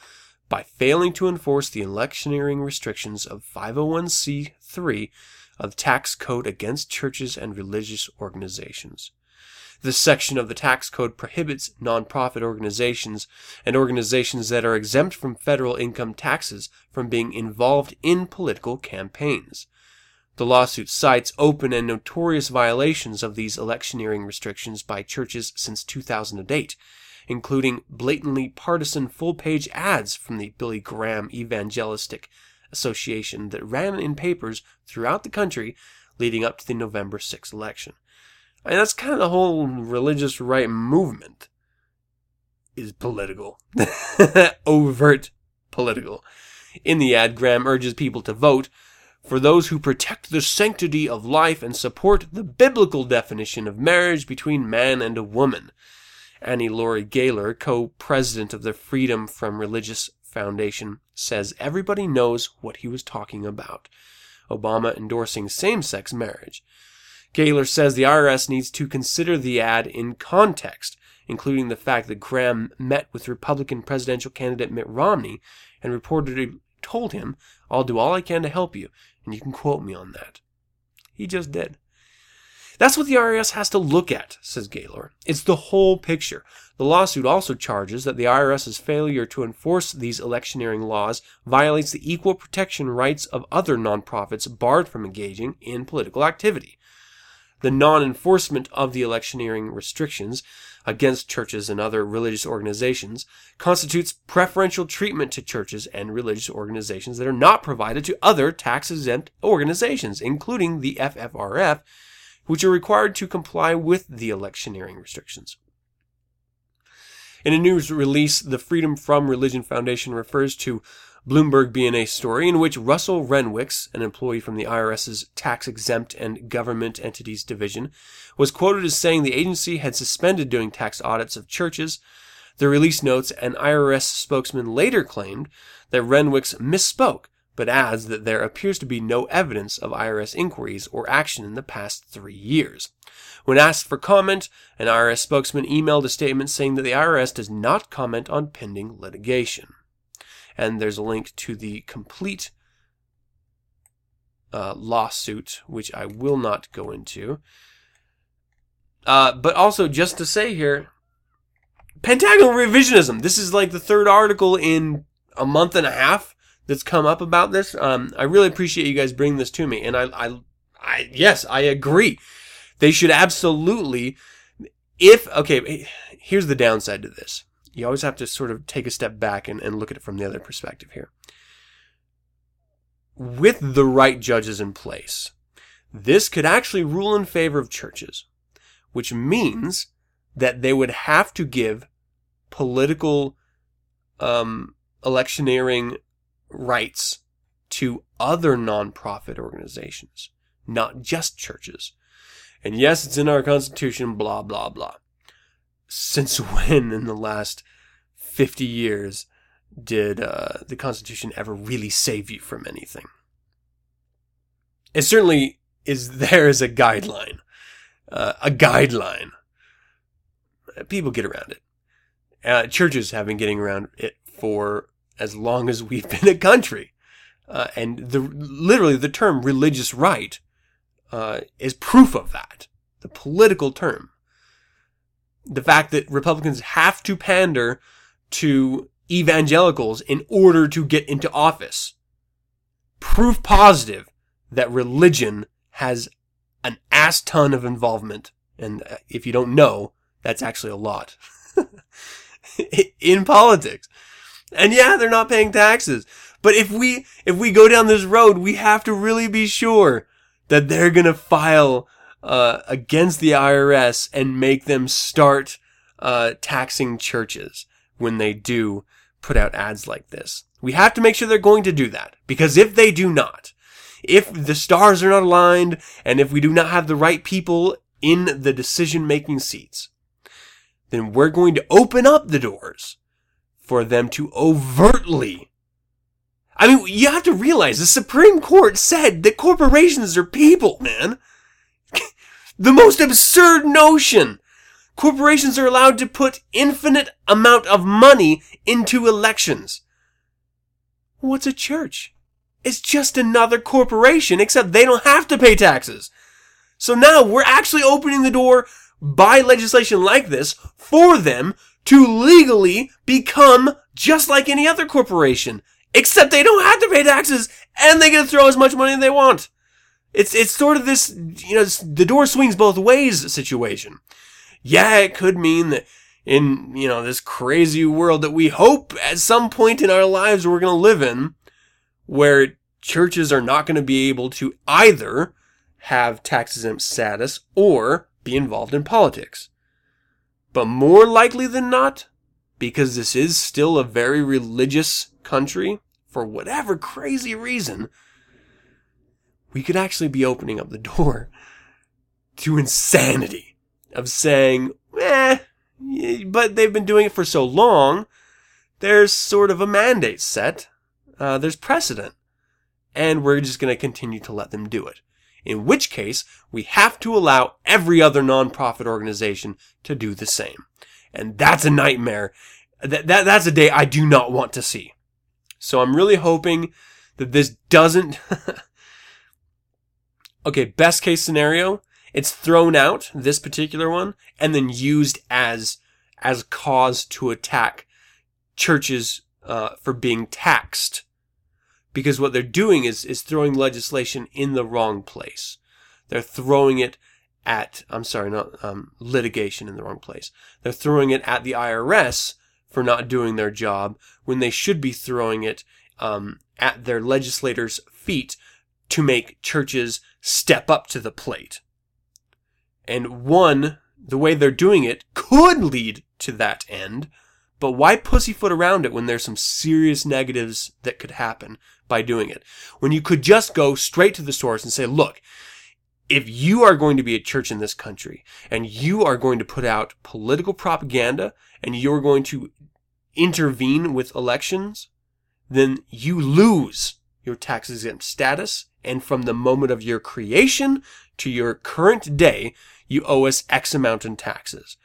by failing to enforce the electioneering restrictions of 501c3 of the tax code against churches and religious organizations. This section of the tax code prohibits nonprofit organizations and organizations that are exempt from federal income taxes from being involved in political campaigns. The lawsuit cites open and notorious violations of these electioneering restrictions by churches since 2008, including blatantly partisan full page ads from the Billy Graham Evangelistic Association that ran in papers throughout the country leading up to the November 6th election. Mean, that's kind of the whole religious right movement is political. Overt political. In the ad, Graham urges people to vote for those who protect the sanctity of life and support the biblical definition of marriage between man and a woman. Annie Laurie Gaylor, co-president of the Freedom from Religious Foundation, says everybody knows what he was talking about. Obama endorsing same-sex marriage. Gaylor says the IRS needs to consider the ad in context, including the fact that Graham met with Republican presidential candidate Mitt Romney and reportedly told him, I'll do all I can to help you, and you can quote me on that. He just did. That's what the IRS has to look at, says Gaylor. It's the whole picture. The lawsuit also charges that the IRS's failure to enforce these electioneering laws violates the equal protection rights of other nonprofits barred from engaging in political activity. The non enforcement of the electioneering restrictions against churches and other religious organizations constitutes preferential treatment to churches and religious organizations that are not provided to other tax exempt organizations, including the FFRF, which are required to comply with the electioneering restrictions. In a news release, the Freedom from Religion Foundation refers to Bloomberg BNA story in which Russell Renwicks, an employee from the IRS's tax exempt and government entities division, was quoted as saying the agency had suspended doing tax audits of churches. The release notes an IRS spokesman later claimed that Renwicks misspoke, but adds that there appears to be no evidence of IRS inquiries or action in the past three years. When asked for comment, an IRS spokesman emailed a statement saying that the IRS does not comment on pending litigation and there's a link to the complete uh, lawsuit, which I will not go into. Uh, but also, just to say here, Pentagonal revisionism. This is like the third article in a month and a half that's come up about this. Um, I really appreciate you guys bringing this to me, and I, I, I, yes, I agree. They should absolutely, if okay, here's the downside to this you always have to sort of take a step back and, and look at it from the other perspective here. with the right judges in place, this could actually rule in favor of churches, which means that they would have to give political um, electioneering rights to other nonprofit organizations, not just churches. And yes, it's in our Constitution, blah, blah, blah. Since when in the last 50 years did uh, the Constitution ever really save you from anything? It certainly is there as a guideline. Uh, a guideline. People get around it. Uh, churches have been getting around it for as long as we've been a country. Uh, and the literally the term religious right uh, is proof of that. The political term. The fact that Republicans have to pander to evangelicals in order to get into office. Proof positive that religion has an ass ton of involvement. And uh, if you don't know, that's actually a lot in politics. And yeah, they're not paying taxes. But if we, if we go down this road, we have to really be sure that they're going to file, uh, against the IRS and make them start, uh, taxing churches when they do put out ads like this. We have to make sure they're going to do that. Because if they do not, if the stars are not aligned and if we do not have the right people in the decision making seats, then we're going to open up the doors for them to overtly. I mean, you have to realize the Supreme Court said that corporations are people, man. The most absurd notion. Corporations are allowed to put infinite amount of money into elections. What's a church? It's just another corporation, except they don't have to pay taxes. So now we're actually opening the door by legislation like this for them to legally become just like any other corporation. Except they don't have to pay taxes and they to throw as much money as they want. It's, it's sort of this, you know, the door swings both ways situation. Yeah, it could mean that in, you know, this crazy world that we hope at some point in our lives we're going to live in, where churches are not going to be able to either have tax exempt status or be involved in politics. But more likely than not, because this is still a very religious country, for whatever crazy reason, we could actually be opening up the door to insanity of saying, eh, but they've been doing it for so long, there's sort of a mandate set, uh, there's precedent, and we're just going to continue to let them do it in which case we have to allow every other nonprofit organization to do the same. And that's a nightmare. That, that, that's a day I do not want to see. So I'm really hoping that this doesn't, okay, best case scenario, it's thrown out, this particular one, and then used as, as cause to attack churches, uh, for being taxed because what they're doing is is throwing legislation in the wrong place. They're throwing it at I'm sorry, not um, litigation in the wrong place. They're throwing it at the IRS for not doing their job when they should be throwing it um, at their legislators' feet to make churches step up to the plate. And one, the way they're doing it could lead to that end, but why pussyfoot around it when there's some serious negatives that could happen by doing it? When you could just go straight to the source and say, look, if you are going to be a church in this country and you are going to put out political propaganda and you're going to intervene with elections, then you lose your tax exempt status. And from the moment of your creation to your current day, you owe us X amount in taxes.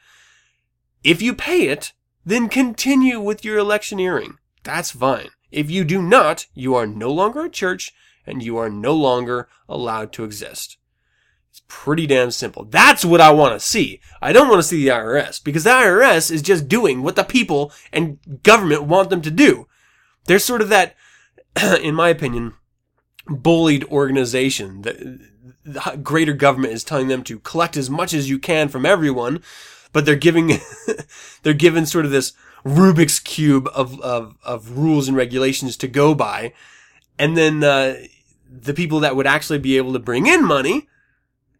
If you pay it, then continue with your electioneering. That's fine. If you do not, you are no longer a church and you are no longer allowed to exist. It's pretty damn simple. That's what I want to see. I don't want to see the IRS because the IRS is just doing what the people and government want them to do. They're sort of that, in my opinion, bullied organization. That the greater government is telling them to collect as much as you can from everyone but they're giving they're given sort of this Rubik's cube of, of of rules and regulations to go by, and then uh, the people that would actually be able to bring in money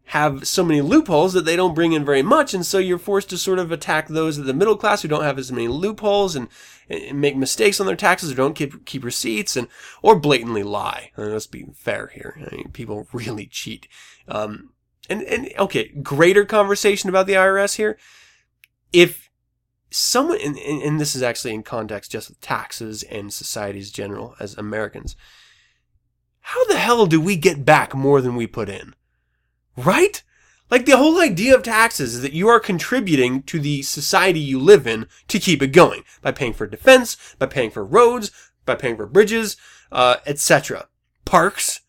have so many loopholes that they don't bring in very much. And so you're forced to sort of attack those of the middle class who don't have as many loopholes and, and make mistakes on their taxes or don't keep, keep receipts and, or blatantly lie. I mean, let's be fair here. I mean, people really cheat. Um, and, and okay, greater conversation about the IRS here. If someone, and, and this is actually in context just with taxes and societies general as Americans, how the hell do we get back more than we put in? Right? Like the whole idea of taxes is that you are contributing to the society you live in to keep it going by paying for defense, by paying for roads, by paying for bridges, uh, etc. Parks.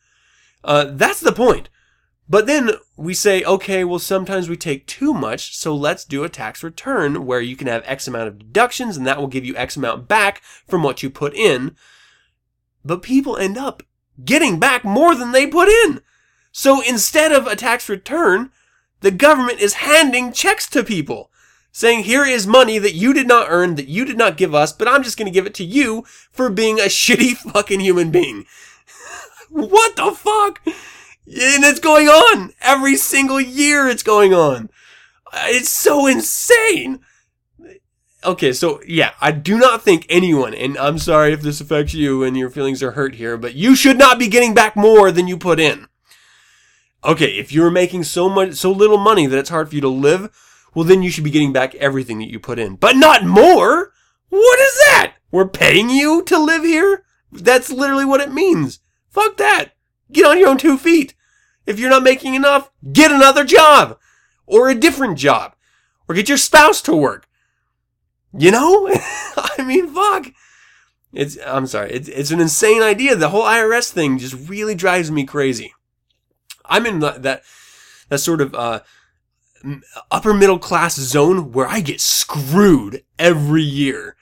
Uh, that's the point. But then we say, okay, well, sometimes we take too much, so let's do a tax return where you can have X amount of deductions and that will give you X amount back from what you put in. But people end up getting back more than they put in. So instead of a tax return, the government is handing checks to people saying, here is money that you did not earn, that you did not give us, but I'm just going to give it to you for being a shitty fucking human being. what the fuck? And it's going on every single year. It's going on. Uh, it's so insane. Okay, so yeah, I do not think anyone, and I'm sorry if this affects you and your feelings are hurt here, but you should not be getting back more than you put in. Okay, if you're making so much, so little money that it's hard for you to live, well then you should be getting back everything that you put in. But not more! What is that? We're paying you to live here? That's literally what it means. Fuck that. Get on your own two feet. If you're not making enough, get another job. Or a different job. Or get your spouse to work. You know? I mean, fuck. It's, I'm sorry. It's, it's an insane idea. The whole IRS thing just really drives me crazy. I'm in that, that, that sort of, uh, upper middle class zone where I get screwed every year.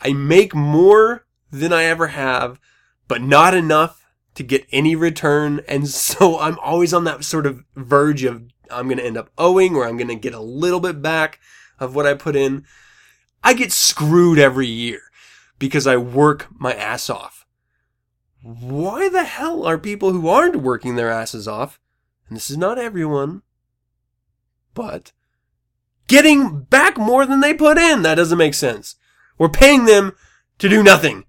I make more than I ever have, but not enough to get any return. And so I'm always on that sort of verge of I'm going to end up owing or I'm going to get a little bit back of what I put in. I get screwed every year because I work my ass off. Why the hell are people who aren't working their asses off and this is not everyone, but getting back more than they put in. That doesn't make sense. We're paying them to do nothing.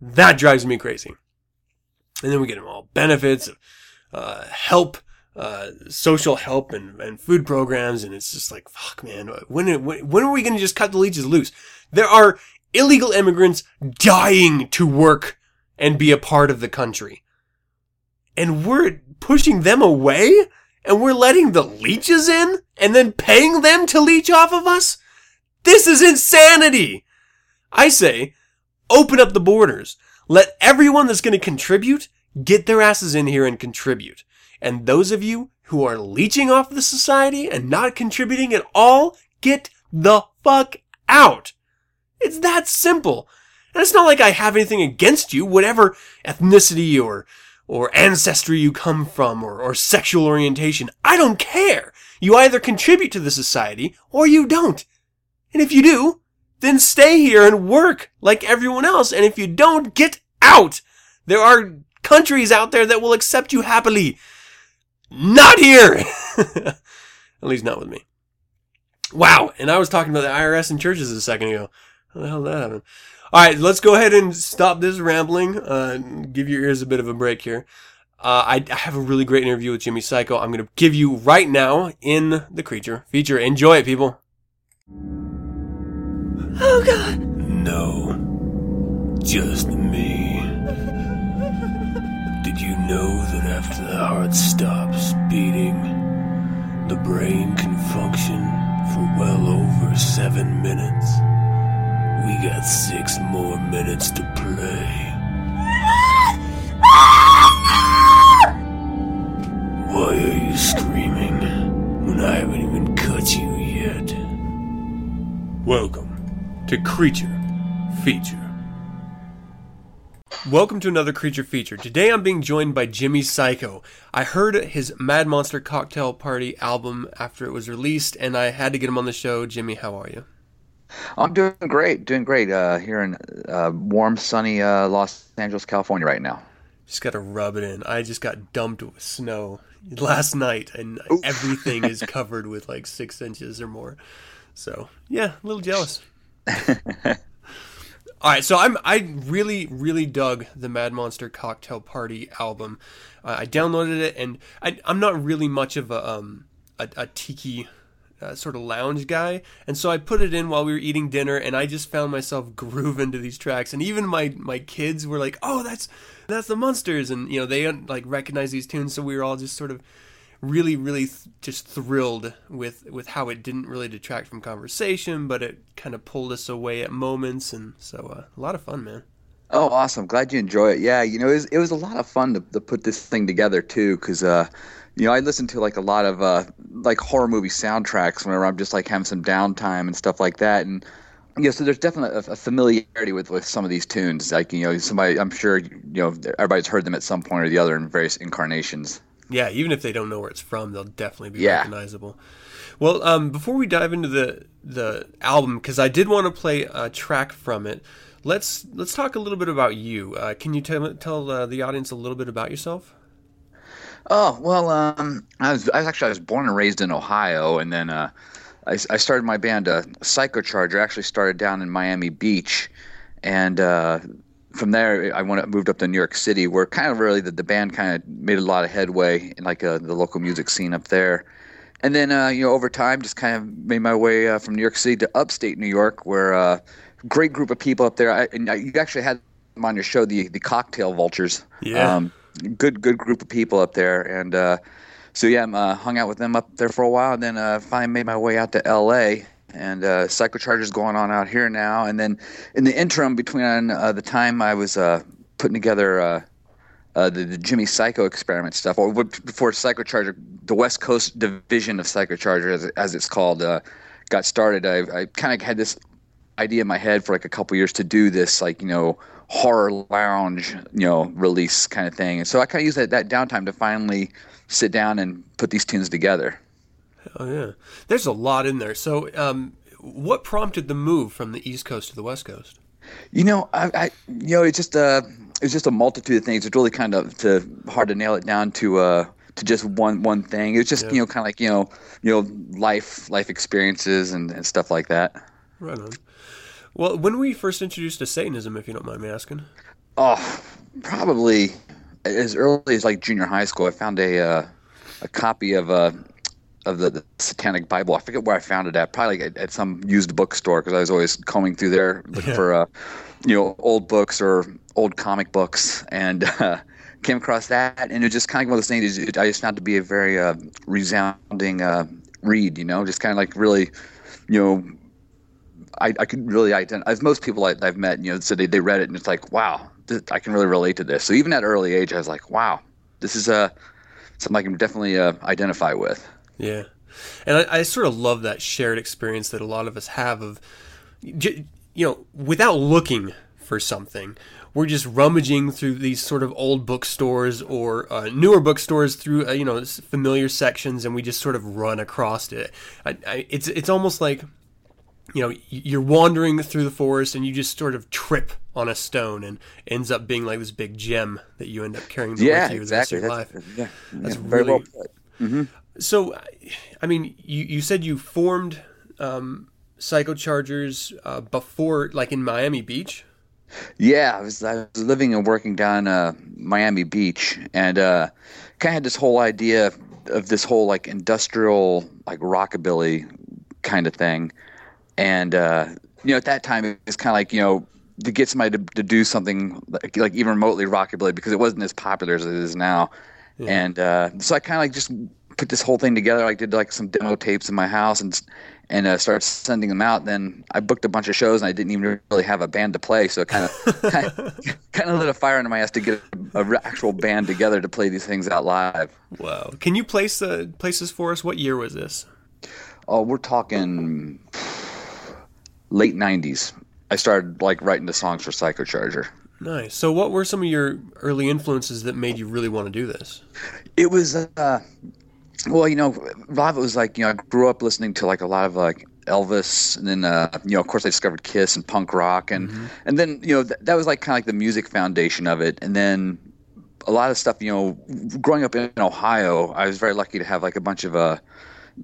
That drives me crazy. And then we get them all benefits, uh, help, uh, social help and, and food programs. And it's just like, fuck, man, when, when, when are we going to just cut the leeches loose? There are illegal immigrants dying to work and be a part of the country and we're pushing them away and we're letting the leeches in and then paying them to leech off of us? This is insanity! I say, open up the borders. Let everyone that's going to contribute get their asses in here and contribute. And those of you who are leeching off the society and not contributing at all, get the fuck out. It's that simple. And it's not like I have anything against you, whatever ethnicity or or ancestry you come from or, or sexual orientation. I don't care. You either contribute to the society or you don't. And if you do, then stay here and work like everyone else. And if you don't, get out. There are countries out there that will accept you happily. Not here. At least not with me. Wow. And I was talking about the IRS and churches a second ago. How the hell did that happen? All right, let's go ahead and stop this rambling. Uh, give your ears a bit of a break here. Uh, I, I, have a really great interview with Jimmy Psycho. I'm going to give you right now in the creature feature. Enjoy it, people. Oh God! No, just me. Did you know that after the heart stops beating, the brain can function for well over seven minutes? We got six more minutes to play. Why are you screaming when I haven't even cut you yet? Welcome to Creature Feature. Welcome to another Creature Feature. Today I'm being joined by Jimmy Psycho. I heard his Mad Monster Cocktail Party album after it was released, and I had to get him on the show. Jimmy, how are you? I'm doing great, doing great uh, here in uh, warm, sunny uh, Los Angeles, California right now. Just got to rub it in. I just got dumped with snow last night, and everything is covered with like six inches or more. So yeah, a little jealous. All right, so I'm I really really dug the Mad Monster Cocktail Party album. Uh, I downloaded it, and I, I'm not really much of a um a, a tiki uh, sort of lounge guy, and so I put it in while we were eating dinner, and I just found myself grooving to these tracks, and even my my kids were like, "Oh, that's that's the Monsters," and you know they like recognize these tunes, so we were all just sort of really really th- just thrilled with with how it didn't really detract from conversation but it kind of pulled us away at moments. And so uh, a lot of fun man. Oh, awesome! Glad you enjoy it. Yeah, you know, it was, it was a lot of fun to, to put this thing together too, because uh, you know, I listen to like a lot of uh, like horror movie soundtracks whenever I'm just like having some downtime and stuff like that, and yeah, so there's definitely a, a familiarity with, with some of these tunes. Like you know, somebody I'm sure you know everybody's heard them at some point or the other in various incarnations. yeah even if they don't know where it's from they'll definitely be Yeah. recognizable well um, before we dive into the the album because i did want to play a track from it let's let's talk a little bit about you uh, can you tell tell uh, the audience a little bit about yourself Oh well, um, I was, I was actually I was born and raised in Ohio, and then uh, I, I started my band, uh, Psychocharger. Actually, started down in Miami Beach, and uh, from there I went moved up to New York City, where kind of really the, the band kind of made a lot of headway in like uh, the local music scene up there. And then uh, you know over time, just kind of made my way uh, from New York City to upstate New York, where uh, great group of people up there. I, and I, you actually had them on your show, the the Cocktail Vultures. Yeah. Um, good good group of people up there, and uh, so yeah, I uh, hung out with them up there for a while, and then uh, finally made my way out to L.A. And uh, Psychocharger's going on out here now, and then in the interim between uh, the time I was putting together. Uh, the, the Jimmy Psycho experiment stuff, or before Psychocharger, the West Coast division of Psychocharger, as, as it's called, uh, got started. I, I kind of had this idea in my head for like a couple years to do this, like you know, horror lounge, you know, release kind of thing. And so I kind of used that, that downtime to finally sit down and put these tunes together. oh yeah there's a lot in there so um, what prompted the move from the east coast to the west coast You know, I, I you know, it's just uh it's just a multitude of things. It's really kind of to hard to nail it down to uh to just one one thing. It's just Yeah. you know kind of like you know you know life life experiences and, and stuff like that. right on well when were you first introduced to satanism if you don't mind me asking Oh, probably as early as like junior high school. I found a uh, a copy of uh of the, the Satanic Bible. I forget where I found it at. Probably like at, at some used bookstore because I was always combing through there looking Yeah. for uh, you know old books or old comic books and. Uh, Came across that, and it just kind of one of those things. It, I just found it to be a very uh, resounding uh, read, you know, just kind of like really, you know, I, I could really identify, as most people I, I've met, you know, said they, they read it and it's like, wow, I can really relate to this. So even at early age, I was like, wow, this is uh, something I can definitely uh, identify with. Yeah, and I, I sort of love that shared experience that a lot of us have of, you know, without looking for something, we're just rummaging through these sort of old bookstores or uh, newer bookstores through uh, you know familiar sections, and we just sort of run across it. I, I, it's it's almost like you know you're wandering through the forest and you just sort of trip on a stone and ends up being like this big gem that you end up carrying Yeah, with you the rest exactly. of your That's, life. yeah, That's yeah, very well really- put. So, I mean, you, you said you formed um, Psychochargers uh, before, like in Miami Beach. Yeah, I was, I was living and working down uh, Miami Beach, and uh, kind of had this whole idea of this whole like industrial like rockabilly kind of thing, and uh, you know at that time it was kind of like you know to get somebody to, to do something like, like even remotely rockabilly because it wasn't as popular as it is now, and uh, so I kind of like just put this whole thing together. I did like some demo tapes in my house and and uh, started sending them out. Then I booked a bunch of shows and I didn't even really have a band to play, so it kind of kind of lit a fire under my ass to get a, a actual band together to play these things out live. Wow! Can you place the places for us? What year was this? Oh, we're talking late '90s. I started like writing the songs for Psychocharger. Nice. So, what were some of your early influences that made you really want to do this? It was, uh, well, you know, a lot of it was like, you know, I grew up listening to like a lot of like Elvis, and then, uh, you know, of course, I discovered Kiss and punk rock, and and then, you know, th- that was like kind of like the music foundation of it, and then a lot of stuff. You know, growing up in Ohio, I was very lucky to have like a bunch of uh,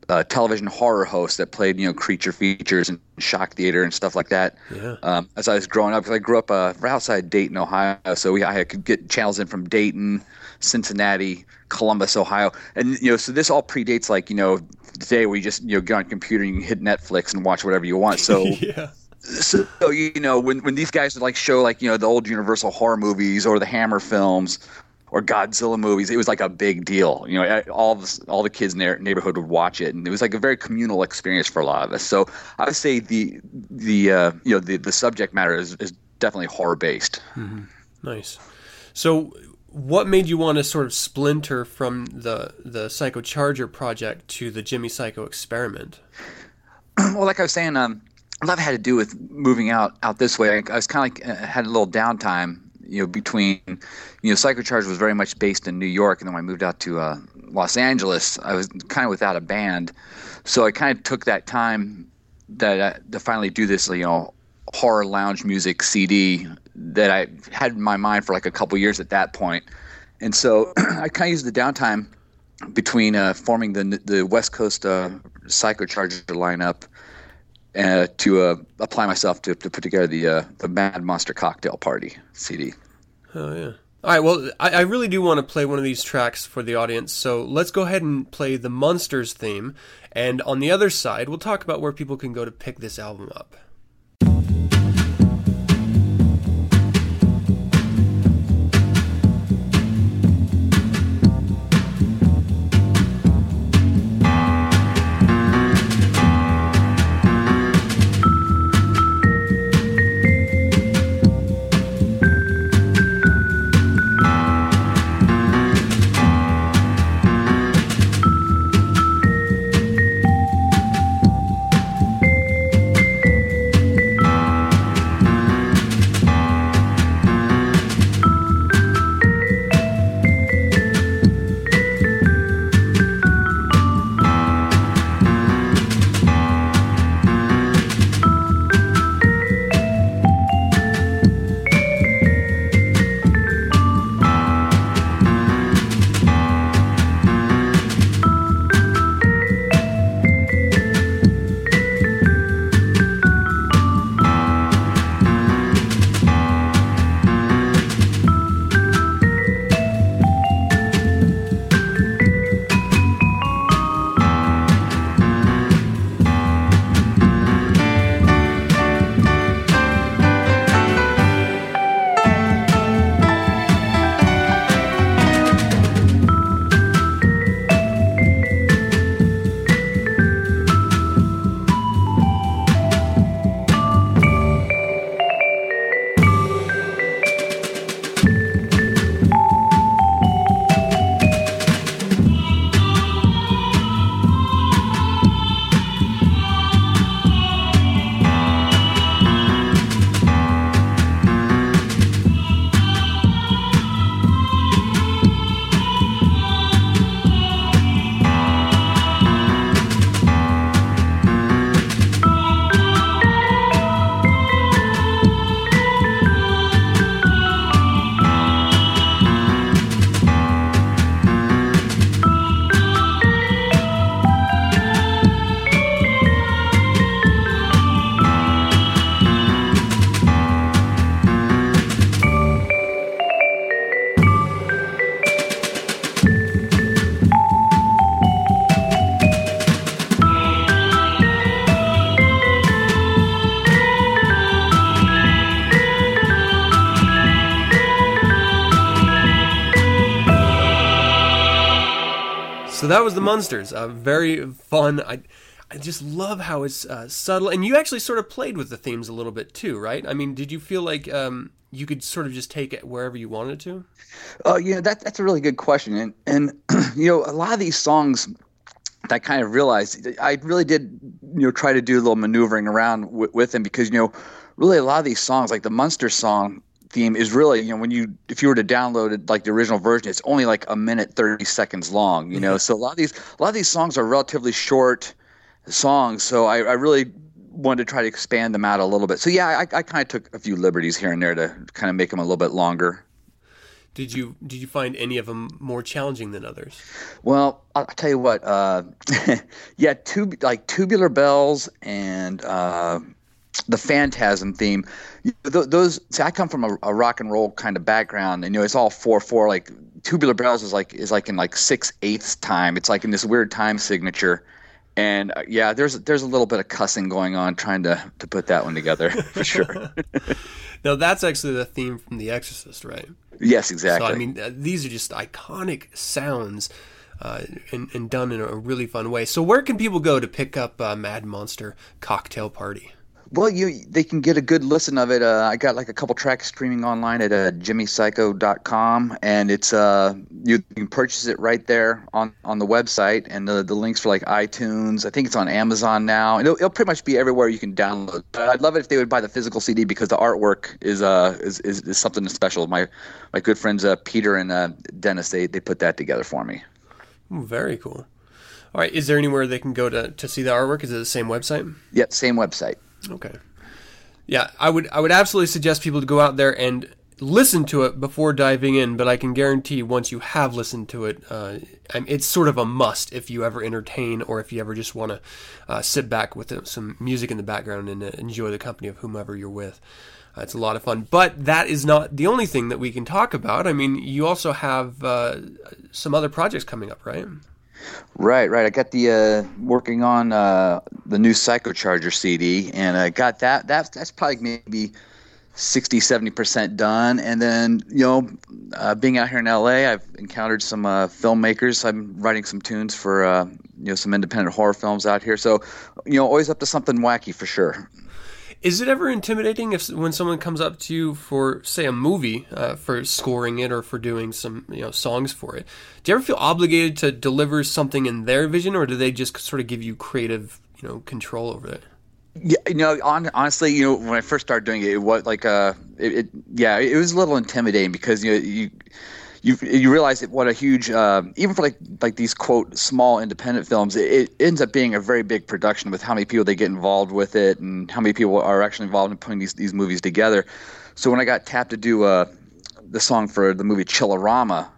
uh, television horror hosts that played you know creature features and shock theater and stuff like that. Yeah. Um, as I was growing up, because I grew up uh, right outside Dayton, Ohio, so we I could get channels in from Dayton, Cincinnati, Columbus, Ohio, and you know, so this all predates like you know today where you just you know get on computer and you hit Netflix and watch whatever you want. So yeah. so you know when when these guys would like show like you know the old Universal horror movies or the Hammer films or Godzilla movies, it was like a big deal. You know, all the all the kids in their neighborhood would watch it, and it was like a very communal experience for a lot of us. So I would say the the uh, you know the the subject matter is, is definitely horror based. Nice. So, what made you want to sort of splinter from the the Psycho Charger project to the Jimmy Psycho experiment? well, like I was saying, um, a lot had to do with moving out out this way. I, I was kind of like uh, had a little downtime, you know, between, you know, Psychocharger was very much based in New York, and then when I moved out to uh, Los Angeles, I was kind of without a band, so I kind of took that time that uh, to finally do this, you know, horror lounge music CD that I had in my mind for like a couple years at that point, and so I kind of used the downtime between uh, forming the the West Coast uh, Psychocharger lineup uh, to uh, apply myself to, to put together the uh, the Mad Monster Cocktail Party CD. Oh yeah. All right. Well, I, I really do want to play one of these tracks for the audience. So let's go ahead and play the Munsters theme, and on the other side, we'll talk about where people can go to pick this album up. That was the Munsters. Uh, very fun. I, I just love how it's uh, subtle, and you actually sort of played with the themes a little bit too, right? I mean, did you feel like um, you could sort of just take it wherever you wanted to? Oh, yeah, that, that's a really good question, and and you know, a lot of these songs. I kind of realized I really did, you know, try to do a little maneuvering around w- with them because you know, really a lot of these songs, like the Munster song theme, is really you know when you if you were to download it like the original version, it's only like a minute thirty seconds long. You know, so a lot of these a lot of these songs are relatively short songs. So I, I really wanted to try to expand them out a little bit. So yeah, I, I kind of took a few liberties here and there to kind of make them a little bit longer. Did you did you find any of them more challenging than others? Well, I'll I'll tell you what. Uh, yeah, tub- like tubular bells and uh, the phantasm theme. Th- those. See, I come from a, a rock and roll kind of background, and you know, it's all four four. Like tubular bells is like is like in like six eighths time. It's like in this weird time signature. And uh, yeah, there's there's a little bit of cussing going on trying to to put that one together for sure. Now that's actually the theme from The Exorcist, right? yes, exactly. So I mean, these are just iconic sounds, uh, and, and done in a really fun way. So where can people go to pick up uh, Mad Monster Cocktail Party? Well, you they can get a good listen of it. Uh, I got like a couple tracks streaming online at uh, jimmypsycho.com, and it's uh you can purchase it right there on, on the website, and the, the links for like iTunes. I think it's on Amazon now, and it'll, it'll pretty much be everywhere you can download. But I'd love it if they would buy the physical CD because the artwork is uh is, is, is something special. My my good friends uh, Peter and uh, Dennis they they put that together for me. Very cool. All right, is there anywhere they can go to, to see the artwork? Is it the same website? Yep, same website. Okay. Yeah, I would I would absolutely suggest people to go out there and listen to it before diving in. But I can guarantee once you have listened to it, uh, it's sort of a must if you ever entertain or if you ever just want to uh, sit back with some music in the background and uh, enjoy the company of whomever you're with. Uh, it's a lot of fun. But that is not the only thing that we can talk about. I mean, you also have uh, some other projects coming up, right? Right, right. I got the uh, working on uh, the new Psychocharger CD, and I got that. That's that's probably maybe 60, 70 percent done. And then you know, uh, being out here in LA, I've encountered some uh, filmmakers. I'm writing some tunes for uh, you know some independent horror films out here. So you know, always up to something wacky for sure. Is it ever intimidating if when someone comes up to you for, say, a movie, uh, for scoring it or for doing some, you know, songs for it? Do you ever feel obligated to deliver something in their vision, or do they just sort of give you creative, you know, control over it? Yeah, you know, on, honestly, you know, when I first started doing it, it was like uh it, it yeah, it was a little intimidating because you know, you you you realize that what a huge uh, even for like like these quote small independent films, it, it ends up being a very big production with how many people they get involved with it and how many people are actually involved in putting these these movies together. So when I got tapped to do uh the song for the movie Chillerama,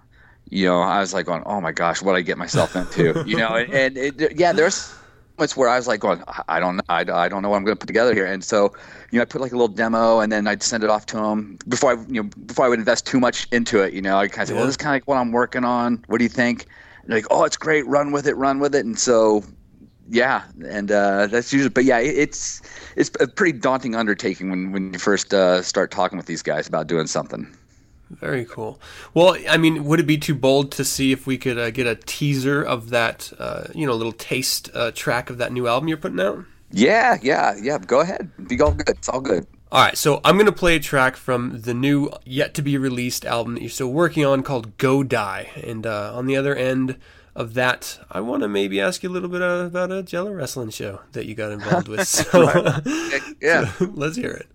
you know, I was like going, oh my gosh, what I get myself into, you know, and, and it, yeah, there's moments where I was like going, I- don't know, I, I don't know what I'm going to put together here. And so, you know, I put like a little demo and then I'd send it off to him before I, you know, before I would invest too much into it. You know, I kind of say, well, this is kind of like what I'm working on. What do you think? And they're like, oh, it's great. Run with it, run with it. And so, yeah, and uh, that's usually, but yeah, it- it's it's a pretty daunting undertaking when when you first uh, start talking with these guys about doing something. Very cool. Well, I mean, would it be too bold to see if we could uh, get a teaser of that, uh, you know, a little taste uh, track of that new album you're putting out? Yeah, yeah, yeah. Go ahead. Be all good. It's all good. All right, so I'm going to play a track from the new, yet to be released album that you're still working on called Go Die. And uh, on the other end of that, I want to maybe ask you a little bit uh, about a Jello wrestling show that you got involved with. So Yeah. let's hear it.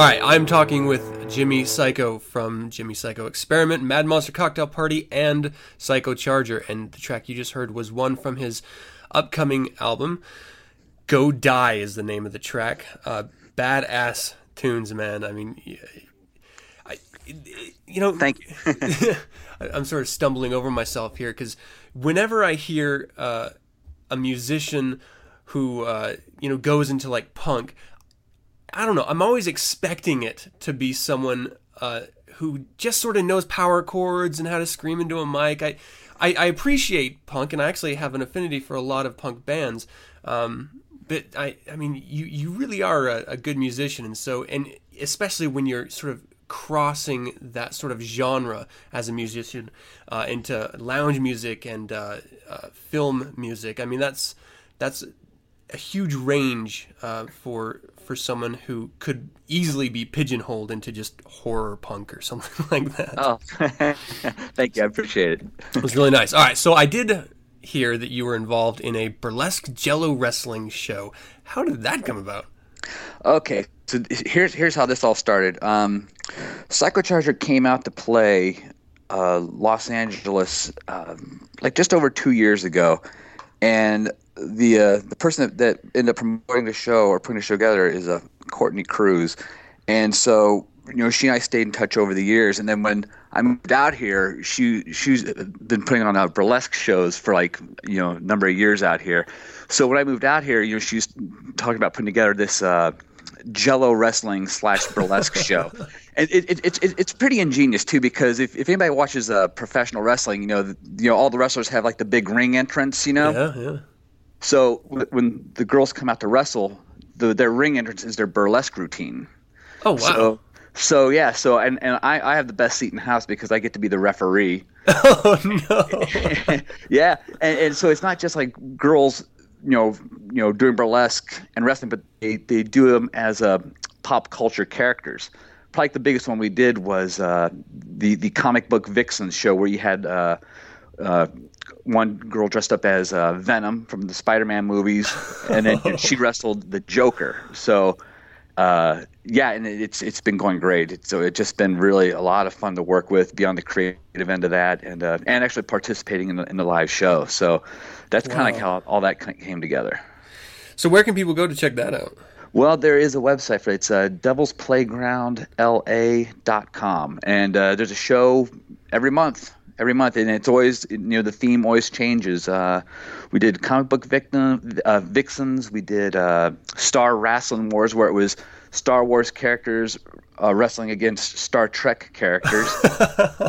All right, I'm talking with Jimmy Psycho from Jimmy Psycho Experiment, Mad Monster Cocktail Party, and Psycho Charger. And the track you just heard was one from his upcoming album. Go Die is the name of the track. Uh, badass tunes, man. I mean, I, you know, Thank you. I'm sort of stumbling over myself here because whenever I hear uh, a musician who uh, you know goes into like punk, I don't know. I'm always expecting it to be someone uh, who just sort of knows power chords and how to scream into a mic. I, I, I appreciate punk, and I actually have an affinity for a lot of punk bands. Um, but I, I mean, you, you really are a, a good musician, and so, and especially when you're sort of crossing that sort of genre as a musician uh, into lounge music and uh, uh, film music. I mean, that's that's a huge range uh, for for someone who could easily be pigeonholed into just horror punk or something like that. Oh, thank you. I appreciate it. It was really nice. All right, so I did hear that you were involved in a burlesque Jello wrestling show. How did that come about? Okay, so here's here's how this all started. Um, Psychocharger came out to play uh, Los Angeles um, like just over two years ago, and the uh, the person that, that ended up promoting the show or putting the show together is uh, Courtney Cruz, and so you know she and I stayed in touch over the years, and then when I moved out here, she she's been putting on uh, burlesque shows for like you know a number of years out here. So when I moved out here, you know she was talking about putting together this. Uh, Jello wrestling slash burlesque show, and it, it, it, it's pretty ingenious too because if, if anybody watches uh, professional wrestling, you know the, you know all the wrestlers have like the big ring entrance, you know. Yeah, yeah. So w- when the girls come out to wrestle, the, their ring entrance is their burlesque routine. Oh wow. So, so yeah, so and, and I, I have the best seat in the house because I get to be the referee. oh no. yeah, and, and so it's not just like girls, you know, you know, doing burlesque and wrestling, but they, they do them as uh, pop culture characters. Probably the biggest one we did was uh, the the comic book Vixen show, where you had uh, uh, one girl dressed up as uh, Venom from the Spider-Man movies, and then she wrestled the Joker. So. Uh, yeah, and it's it's been going great. So it's just been really a lot of fun to work with, beyond the creative end of that, and uh, and actually participating in the, in the live show. So that's kind of how all that came together. So where can people go to check that out? Well, there is a website for it. It's uh, devilsplaygroundla.com, and uh, there's a show every month. Every month, and it's always you know the theme always changes. Uh, we did comic book victim, uh, vixens. We did uh, Star Wrestling Wars, where it was Star Wars characters uh, wrestling against Star Trek characters. so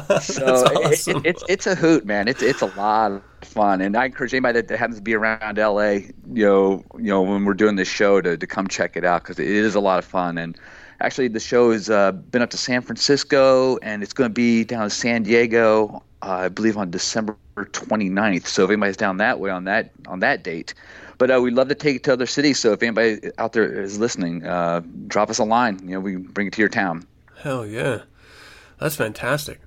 That's it- awesome. it, it's it's a hoot, man. It's it's a lot of fun, and I encourage anybody that, happens to be around LA, you know, you know, when we're doing this show to to come check it out because it is a lot of fun. And actually, the show has uh, been up to San Francisco, and it's going to be down in San Diego, I believe, on December 29th. So if anybody's down that way on that on that date. But uh, we'd love to take it to other cities. So if anybody out there is listening, uh, drop us a line. You know, we bring it to your town. Hell yeah. That's fantastic.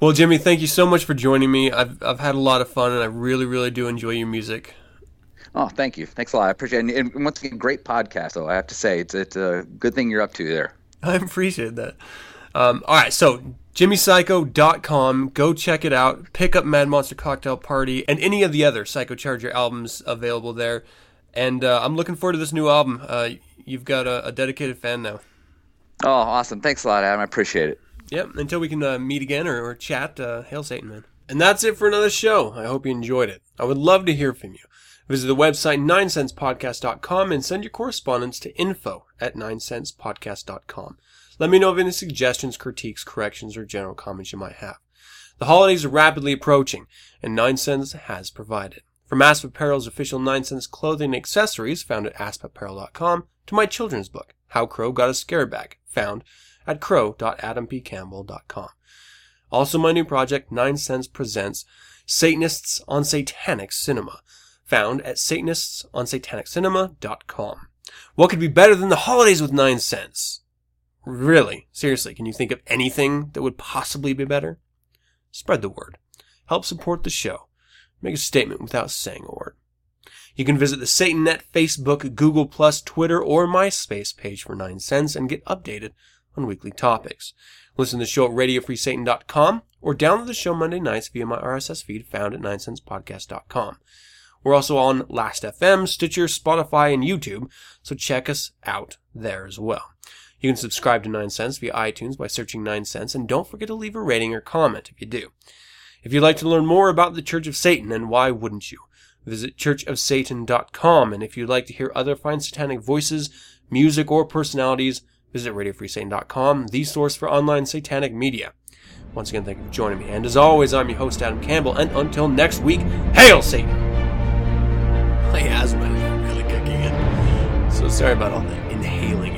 Well, Jimmy, thank you so much for joining me. I've I've had a lot of fun and I really, really do enjoy your music. Oh, thank you. Thanks a lot. I appreciate it. And, and once again, great podcast, though, I have to say. It's, it's a good thing you're up to there. I appreciate that. Um, all right, so jimmypsycho.com. Go check it out. Pick up Mad Monster Cocktail Party and any of the other Psycho Charger albums available there. And uh, I'm looking forward to this new album. Uh, you've got a, a dedicated fan now. Oh, awesome. Thanks a lot, Adam. I appreciate it. Yep, until we can uh, meet again or, or chat, uh, hail Satan, man. And that's it for another show. I hope you enjoyed it. I would love to hear from you. Visit the website 9centspodcast.com and send your correspondence to info at 9centspodcast.com. Let me know of any suggestions, critiques, corrections, or general comments you might have. The holidays are rapidly approaching, and 9 Cents has provided. From Asp Apparel's official 9 Cents clothing and accessories found at aspapparel.com to my children's book, How Crow Got a Scare Bag, found at crow.adamppcampbell.com. Also, my new project, 9 Cents Presents Satanists on Satanic Cinema, found at satanists.on What could be better than the holidays with 9 cents? Really? Seriously, can you think of anything that would possibly be better? Spread the word. Help support the show. Make a statement without saying a word. You can visit the SatanNet Facebook, Google Plus, Twitter, or MySpace page for 9 cents and get updated on weekly topics. Listen to the show at RadioFreeSatan.com or download the show Monday nights via my RSS feed found at 9centspodcast.com. We're also on Last.fm, Stitcher, Spotify, and YouTube, so check us out there as well. You can subscribe to 9 Cents via iTunes by searching 9 Cents, and don't forget to leave a rating or comment if you do. If you'd like to learn more about the Church of Satan, and why wouldn't you? Visit churchofsatan.com, and if you'd like to hear other fine satanic voices, music, or personalities, visit radiofreesatan.com, the source for online satanic media. Once again, thank you for joining me, and as always, I'm your host, Adam Campbell, and until next week, hail Satan! My asthma is really kicking in. So sorry about all the inhaling